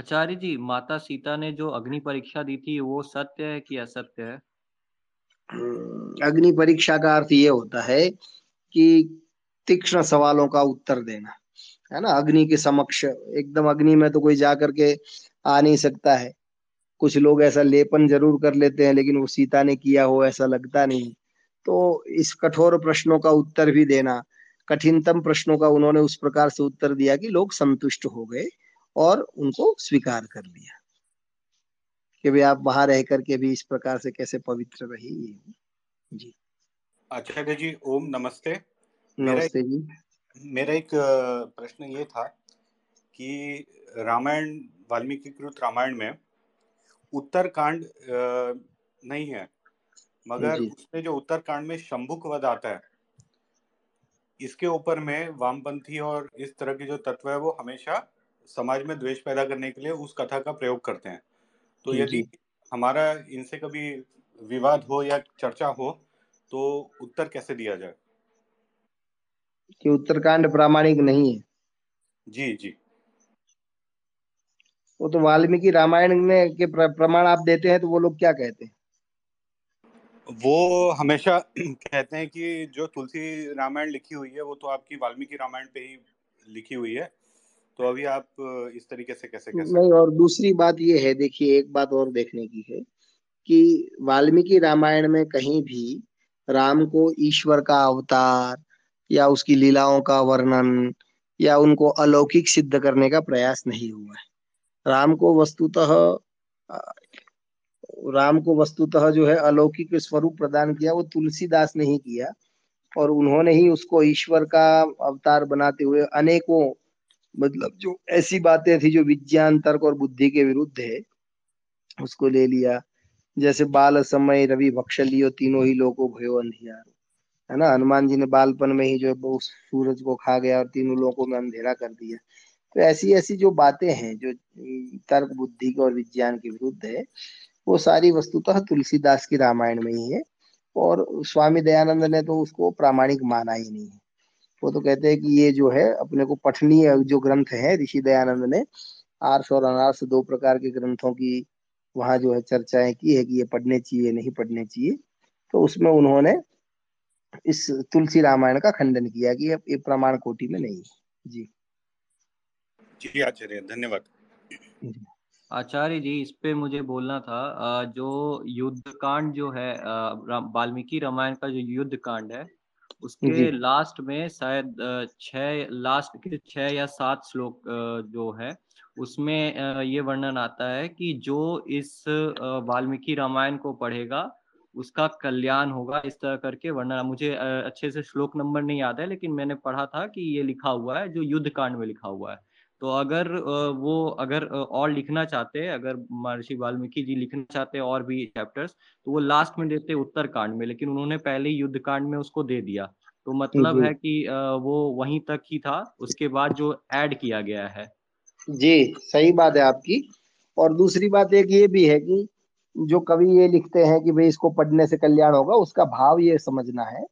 आचार्य जी माता सीता ने जो अग्नि परीक्षा दी थी वो सत्य है कि असत्य है? हम्म, अग्नि परीक्षा का अर्थ ये होता है कि तीक्ष्ण सवालों का उत्तर देना, है ना? अग्नि के समक्ष, एकदम अग्नि में तो कोई जा करके आ नहीं सकता है। कुछ लोग ऐसा लेपन ज़रूर कर लेते हैं, लेकिन वो सीता ने किया हो ऐसा लगता नहीं। तो इस कठोर प्रश्नों का उत्तर भी देना, कठिनतम प्रश्नों का उन्होंने उस प्रकार से उत्तर दिया कि लोग संतुष्ट हो गए और उनको स्वीकार कर लिया। कि भाई आप बाहर रह करके भी इस प्रकार से कैसे पवित्र रही? जी। आचार्य जी ओम नमस्ते। नमस्ते जी। मेरा एक प्रश्न ये था कि रामायण वाल्मीकि कृत रामायण में उत्तरकांड नहीं है मगर उसमें जो उत्तरकांड में शंभुक वध आता है इसके ऊपर में वामपंथी और इस तरह के जो तत्व है वो हमेशा समाज में द्वेष पैदा करने के लिए उस कथा का प्रयोग करते हैं। तो यदि हमारा इनसे कभी विवाद हो या चर्चा हो तो उत्तर कैसे दिया जाए? कि उत्तरकांड प्रामाणिक नहीं है। जी जी। वो तो वाल्मीकि रामायण में के प्रमाण आप देते हैं तो वो लोग क्या कहते हैं? वो हमेशा कहते हैं कि जो तुलसी रामायण लिखी हुई है वो तो आपकी वाल्मीकि रामायण पे ही लिखी हुई है। तो अभी आप इस तरीके से कैसे कैसे नहीं और दूसरी बात ये है देखिए एक बात और देखने की है कि वाल्मीकि रामायण में कहीं भी राम को ईश्वर का अवतार या उसकी लीलाओं का वर्णन या उनको अलौकिक सिद्ध करने का प्रयास नहीं हुआ है। राम को वस्तुतः, राम को वस्तुतः जो है अलौकिक स्वरूप प्रदान किया, वो तुलसीदास ने ही किया और उन्होंने ही उसको ईश्वर का अवतार बनाते हुए अनेकों मतलब जो ऐसी बातें थी जो विज्ञान, तर्क और बुद्धि के विरुद्ध है, उसको ले लिया। जैसे बाल समय रवि भक्ष लियो तीनों ही लोगों भयो अंधियार। है ना? हनुमान जी ने बालपन में ही जो है सूरज को खा गया और तीनों लोगों में अंधेरा कर दिया। तो ऐसी ऐसी जो बातें हैं, जो तर्क बुद्धि के और विज्ञान के विरुद्ध है, वो सारी वस्तुतः तुलसीदास की रामायण में ही है और स्वामी दयानंद ने तो उसको प्रामाणिक माना ही नहीं है। वो तो कहते हैं कि ये जो है, अपने को पठनीय जो ग्रंथ है, ऋषि दयानंद ने आर्स और अनार्स दो प्रकार के ग्रंथों की वहाँ जो है चर्चाएँ की है कि ये पढ़ने चाहिए नहीं पढ़ने चाहिए तो उसमें उन्होंने इस तुलसी रामायण का खंडन किया कि ये प्रमाण कोटि में नहीं है। जी। जी आचार्य धन्यवाद। आचार्य जी इस पे मुझे बोलना था जो युद्ध कांड जो है वाल्मीकि रामायण का जो युद्ध कांड है उसके लास्ट में शायद छह लास्ट के छह या सात श्लोक जो है उसमें ये वर्णन आता है कि जो इस वाल्मीकि रामायण को पढ़ेगा उसका कल्याण होगा इस तरह करके वर्णन। मुझे अच्छे से श्लोक नंबर नहीं याद है लेकिन मैंने पढ़ा था कि ये लिखा हुआ है जो युद्ध कांड में लिखा हुआ है। तो अगर वो अगर और लिखना चाहते हैं अगर महर्षि वाल्मीकि जी लिखना चाहते हैं और भी चैप्टर्स तो वो लास्ट में देते उत्तर कांड में लेकिन उन्होंने पहले युद्ध कांड में उसको दे दिया। तो मतलब है कि वो वहीं तक ही था उसके बाद जो ऐड किया गया है। जी, सही बात है आपकी। और दूसरी बात एक ये भी है कि जो कवि ये लिखते हैं कि भाई इसको पढ़ने से कल्याण होगा, उसका भाव ये समझना है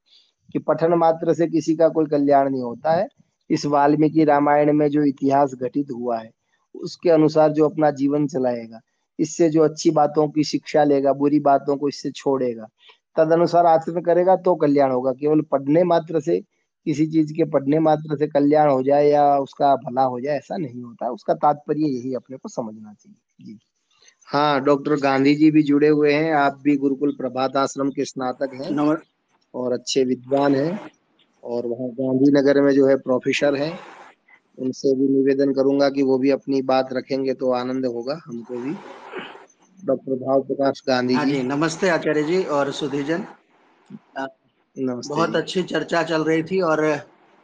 कि पठन मात्र से किसी का कोई कल्याण नहीं होता है। इस वाल्मीकि रामायण में जो इतिहास घटित हुआ है, उसके अनुसार जो अपना जीवन चलाएगा, इससे जो अच्छी बातों की शिक्षा लेगा, बुरी बातों को इससे छोड़ेगा तद अनुसार आचरण करेगा तो कल्याण होगा। केवल पढ़ने मात्र से किसी चीज़ के पढ़ने मात्र से कल्याण हो जाए या उसका भला हो जाए ऐसा नहीं होता। उसका तात्पर्य यही अपने को समझना चाहिए। जी। हाँ डॉक्टर गांधी जी भी जुड़े हुए हैं। आप भी गुरुकुल प्रभात आश्रम के स्नातक हैं और अच्छे विद्वान हैं और वहाँ गांधीनगर में जो है प्रोफेसर है। उनसे भी निवेदन करूँगा कि वो भी अपनी बात रखेंगे तो आनंद होगा हमको भी। डॉक्टर भाव प्रकाश गांधी हाँ जी। नमस्ते आचार्य जी और सुधीजन नमस्ते बहुत अच्छी चर्चा चल रही थी और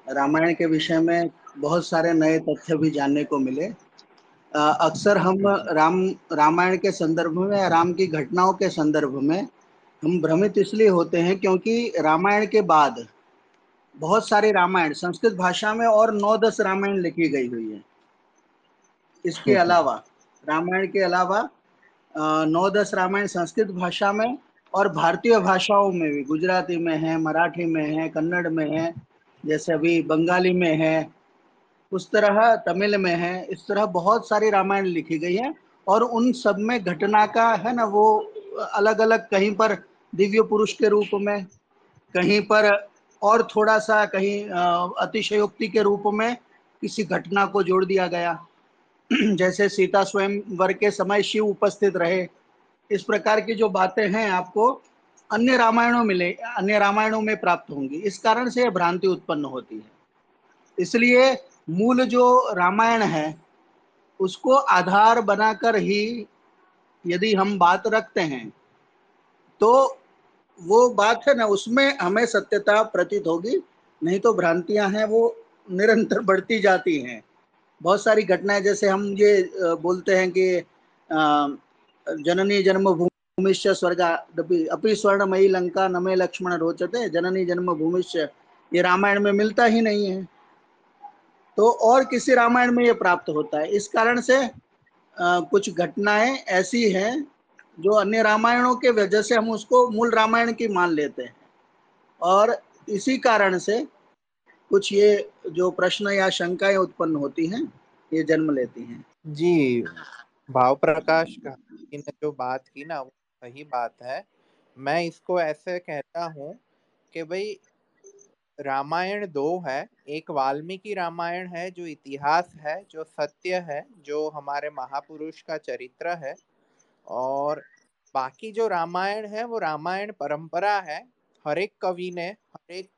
रामायण के विषय में बहुत सारे नए तथ्य भी जानने को मिले। अक्सर हम राम रामायण के संदर्भ में या राम की घटनाओं के संदर्भ में हम भ्रमित इसलिए होते हैं क्योंकि रामायण के बाद बहुत सारे रामायण संस्कृत भाषा में और नौ दस रामायण लिखी गई हुई है। इसके हम्म। अलावा रामायण के अलावा नौ दस रामायण संस्कृत भाषा में और भारतीय भाषाओं में भी, गुजराती में है, मराठी में है, कन्नड़ में है, जैसे अभी बंगाली में है, उस तरह तमिल में है, इस तरह बहुत सारी रामायण लिखी गई है और उन सब में घटना का है ना वो अलग अलग कहीं पर दिव्य पुरुष के रूप में, कहीं पर और थोड़ा सा कहीं अतिशयोक्ति के रूप में किसी घटना को जोड़ दिया गया। जैसे सीता स्वयं वर के समय शिव उपस्थित रहे इस प्रकार की जो बातें हैं आपको अन्य रामायणों मिले अन्य रामायणों में प्राप्त होंगी। इस कारण से यह भ्रांति उत्पन्न होती है। इसलिए मूल जो रामायण है, उसको आधार बनाकर ही यदि हम बात रखते हैं तो वो बात है ना, उसमें हमें सत्यता प्रतीत होगी, नहीं तो भ्रांतियाँ हैं, वो निरंतर बढ़ती जाती हैं। बहुत सारी घटनाएँ, जैसे हम ये बोलते हैं कि जननी जन्म भूमिष्य स्वर्ग अपी स्वर्णमयी लंका नमे लक्ष्मण रोचते। जननी जन्म भूमिष्य ये रामायण में मिलता ही नहीं है। तो और किसी रामायण में ये प्राप्त होता है। इस कारण से आ, कुछ घटनाएँ ऐसी हैं जो अन्य रामायणों के वजह से हम उसको मूल रामायण की मान लेते हैं। और इसी कारण से कुछ ये जो प्रश्न या शंकाएँ उत्पन्न होती हैं ये जन्म लेती हैं। जी। भाव प्रकाश का ने जो बात की ना, वो सही बात है। मैं इसको ऐसे कहता हूँ कि भाई, रामायण दो है। एक वाल्मीकि रामायण है, जो इतिहास है, जो सत्य है, जो हमारे महापुरुष का चरित्र है। और बाकी जो रामायण है, वो रामायण परंपरा है। हर एक कवि ने, हर एक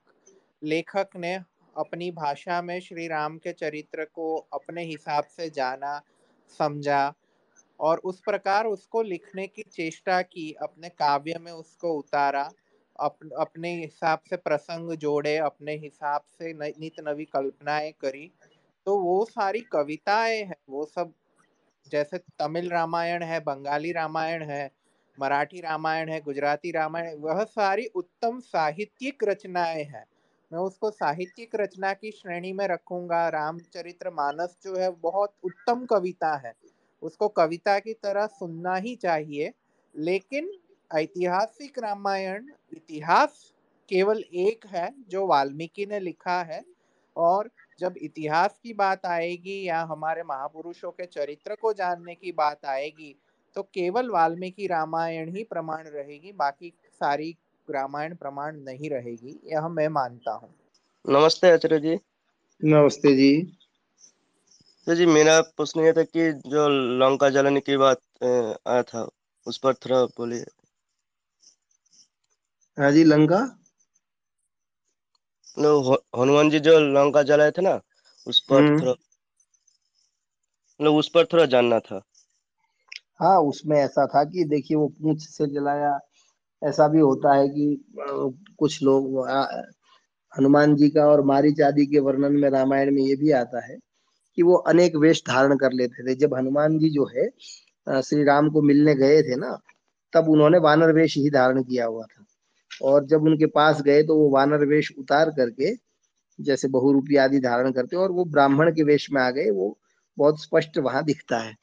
लेखक ने अपनी भाषा में श्री राम के चरित्र को अपने हिसाब से जाना, समझा। और उस प्रकार उसको लिखने की चेष्टा की अपने काव्य में उसको उतारा अप, अपने हिसाब से प्रसंग जोड़े अपने हिसाब से नित नवी कल्पनाएँ करी तो वो सारी कविताएँ हैं वो सब जैसे तमिल रामायण है बंगाली रामायण है मराठी रामायण है गुजराती रामायण वह सारी उत्तम साहित्यिक रचनाएँ हैं। मैं उसको साहित्यिक रचना की श्रेणी में रखूँगा रामचरित्र मानस जो है बहुत उत्तम कविता है। उसको कविता की तरह सुनना ही चाहिए। लेकिन ऐतिहासिक रामायण इतिहास केवल एक है जो वाल्मीकि ने लिखा है। और जब इतिहास की बात आएगी या हमारे महापुरुषों के चरित्र को जानने की बात आएगी तो केवल वाल्मीकि रामायण ही प्रमाण रहेगी बाकी सारी रामायण प्रमाण नहीं रहेगी यह मैं मानता हूँ। नमस्ते आचार्य जी। नमस्ते जी। तो जी मेरा प्रश्न ये था कि जो लंका जलाने की बात आया था उस पर थोड़ा बोलिए। हाँ जी लंका? हनुमान जी जो लंका जलाए थे ना उस पर हम्म। थोड़ा मतलब उस पर थोड़ा जानना था। हाँ उसमें ऐसा था कि देखिए वो पूछ से जलाया ऐसा भी होता है कि कुछ लोग हनुमान जी का और मारी चादी के वर्णन में रामायण में ये भी आता है। कि वो अनेक वेश धारण कर लेते थे। जब हनुमान जी जो है श्री राम को मिलने गए थे ना, तब उन्होंने वानर वेश ही धारण किया हुआ था। और जब उनके पास गए तो वो वानर वेश उतार करके, जैसे बहुरूपी आदि धारण करते, और वो ब्राह्मण के वेश में आ गए। वो बहुत स्पष्ट वहाँ दिखता है।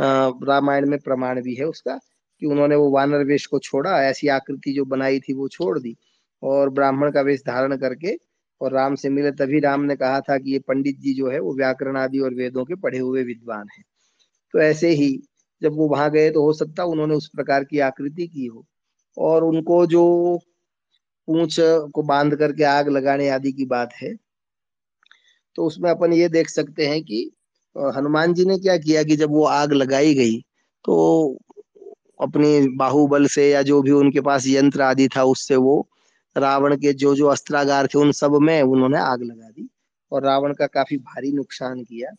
रामायण में प्रमाण भी है उसका, कि उन्होंने वो वानर वेश को छोड़ा, ऐसी आकृति जो बनाई थी वो छोड़ दी, और ब्राह्मण का वेश धारण करके और राम से मिले तभी राम ने कहा था कि ये पंडित जी जो है, वो व्याकरण आदि और वेदों के पढ़े हुए विद्वान हैं। तो ऐसे ही जब वो वहाँ गए तो हो सकता उन्होंने उस प्रकार की आकृति की हो और उनको जो पूछ को बाँध करके आग लगाने आदि की बात है तो उसमें अपन ये देख सकते हैं कि हनुमान जी ने क्या किया कि जब वो आग लगाई गई तो अपनी बाहुबल से या जो भी उनके पास यंत्र आदि था उससे वो रावण के जो जो अस्त्रागार थे उन सब में उन्होंने आग लगा दी और रावण का काफ़ी भारी नुकसान किया।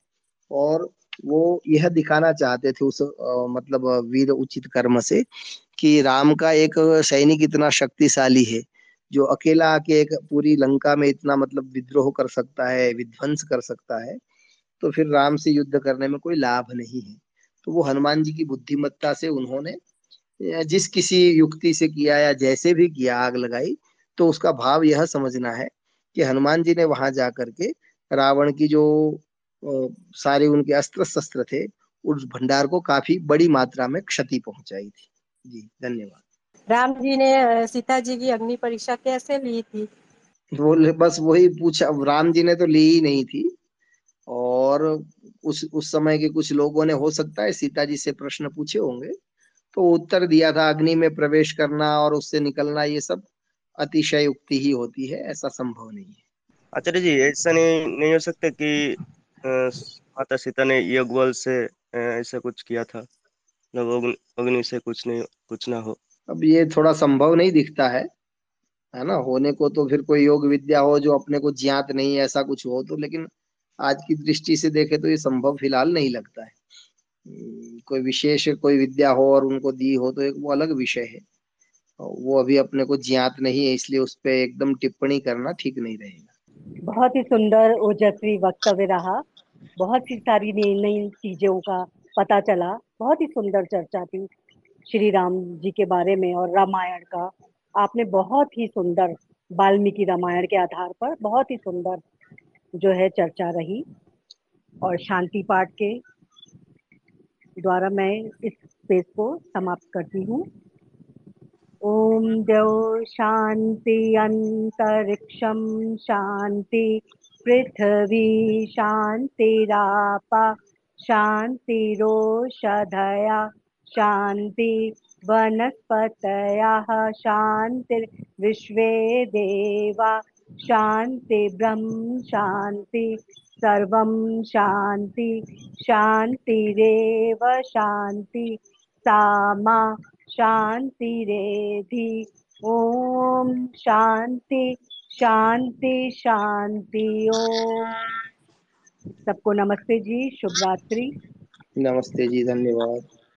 और वो यह दिखाना चाहते थे उस आ, मतलब वीर उचित कर्म से कि राम का एक सैनिक इतना शक्तिशाली है जो अकेला आके एक पूरी लंका में इतना मतलब विद्रोह कर सकता है विध्वंस कर सकता है तो फिर राम से युद्ध करने में कोई लाभ नहीं है। तो वो हनुमान जी की बुद्धिमत्ता से उन्होंने जिस किसी युक्ति से किया या जैसे भी किया आग लगाई तो उसका भाव यह समझना है कि हनुमान जी ने वहाँ जा करके रावण की जो सारे उनके अस्त्र शस्त्र थे उस भंडार को काफ़ी बड़ी मात्रा में क्षति पहुंचाई थी। जी धन्यवाद। राम जी ने सीता जी की अग्नि परीक्षा कैसे ली थी? वो बस वही पूछा राम जी ने तो ली ही नहीं थी। और उस उस समय के कुछ लोगों ने हो सकता है सीता जी से प्रश्न पूछे होंगे तो उत्तर दिया था अग्नि में प्रवेश करना और उससे निकलना ये सब। अतिशय युक्ति ही होती है ऐसा संभव नहीं है। आचार्य जी ऐसा नहीं नहीं हो सकता कि माता सीता ने यज्ञ से ऐसा कुछ किया था? मतलब अग्नि से कुछ नहीं कुछ ना हो। अब ये थोड़ा संभव नहीं दिखता है है ना? होने को तो फिर कोई योग विद्या हो जो अपने को ज्ञात नहीं ऐसा कुछ हो तो लेकिन आज की दृष्टि से देखे तो ये संभव फ़िलहाल नहीं लगता है। हम्म, कोई विशेष कोई विद्या हो और उनको दी हो तो एक वो अलग विषय है। वो अभी अपने को ज्ञात नहीं है, इसलिए उस पर एकदम टिप्पणी करना ठीक नहीं रहेगा। बहुत ही सुंदर, ओजस्वी वक्तव्य रहा। बहुत सी सारी नई नई चीज़ों का पता चला। बहुत ही सुंदर चर्चा थी श्री राम जी के बारे में और रामायण का। आपने बहुत ही सुंदर वाल्मीकि रामायण के आधार पर बहुत ही सुंदर जो है चर्चा रही और शांति पाठ के द्वारा मैं इस स्पेस को समाप्त करती हूँ। देव शांति अंतरिक्षम शांति पृथ्वी शांतिरापा शांतिरोषधया शांति वनस्पतयः शान्तिर्विश्वे देवा शांति ब्रह्म शांति सर्वं शांति शांतिरेव शांति सामा शांतिरेधि ओम शांति शांति शांति ओम। सबको नमस्ते जी शुभ रात्रि। नमस्ते जी धन्यवाद।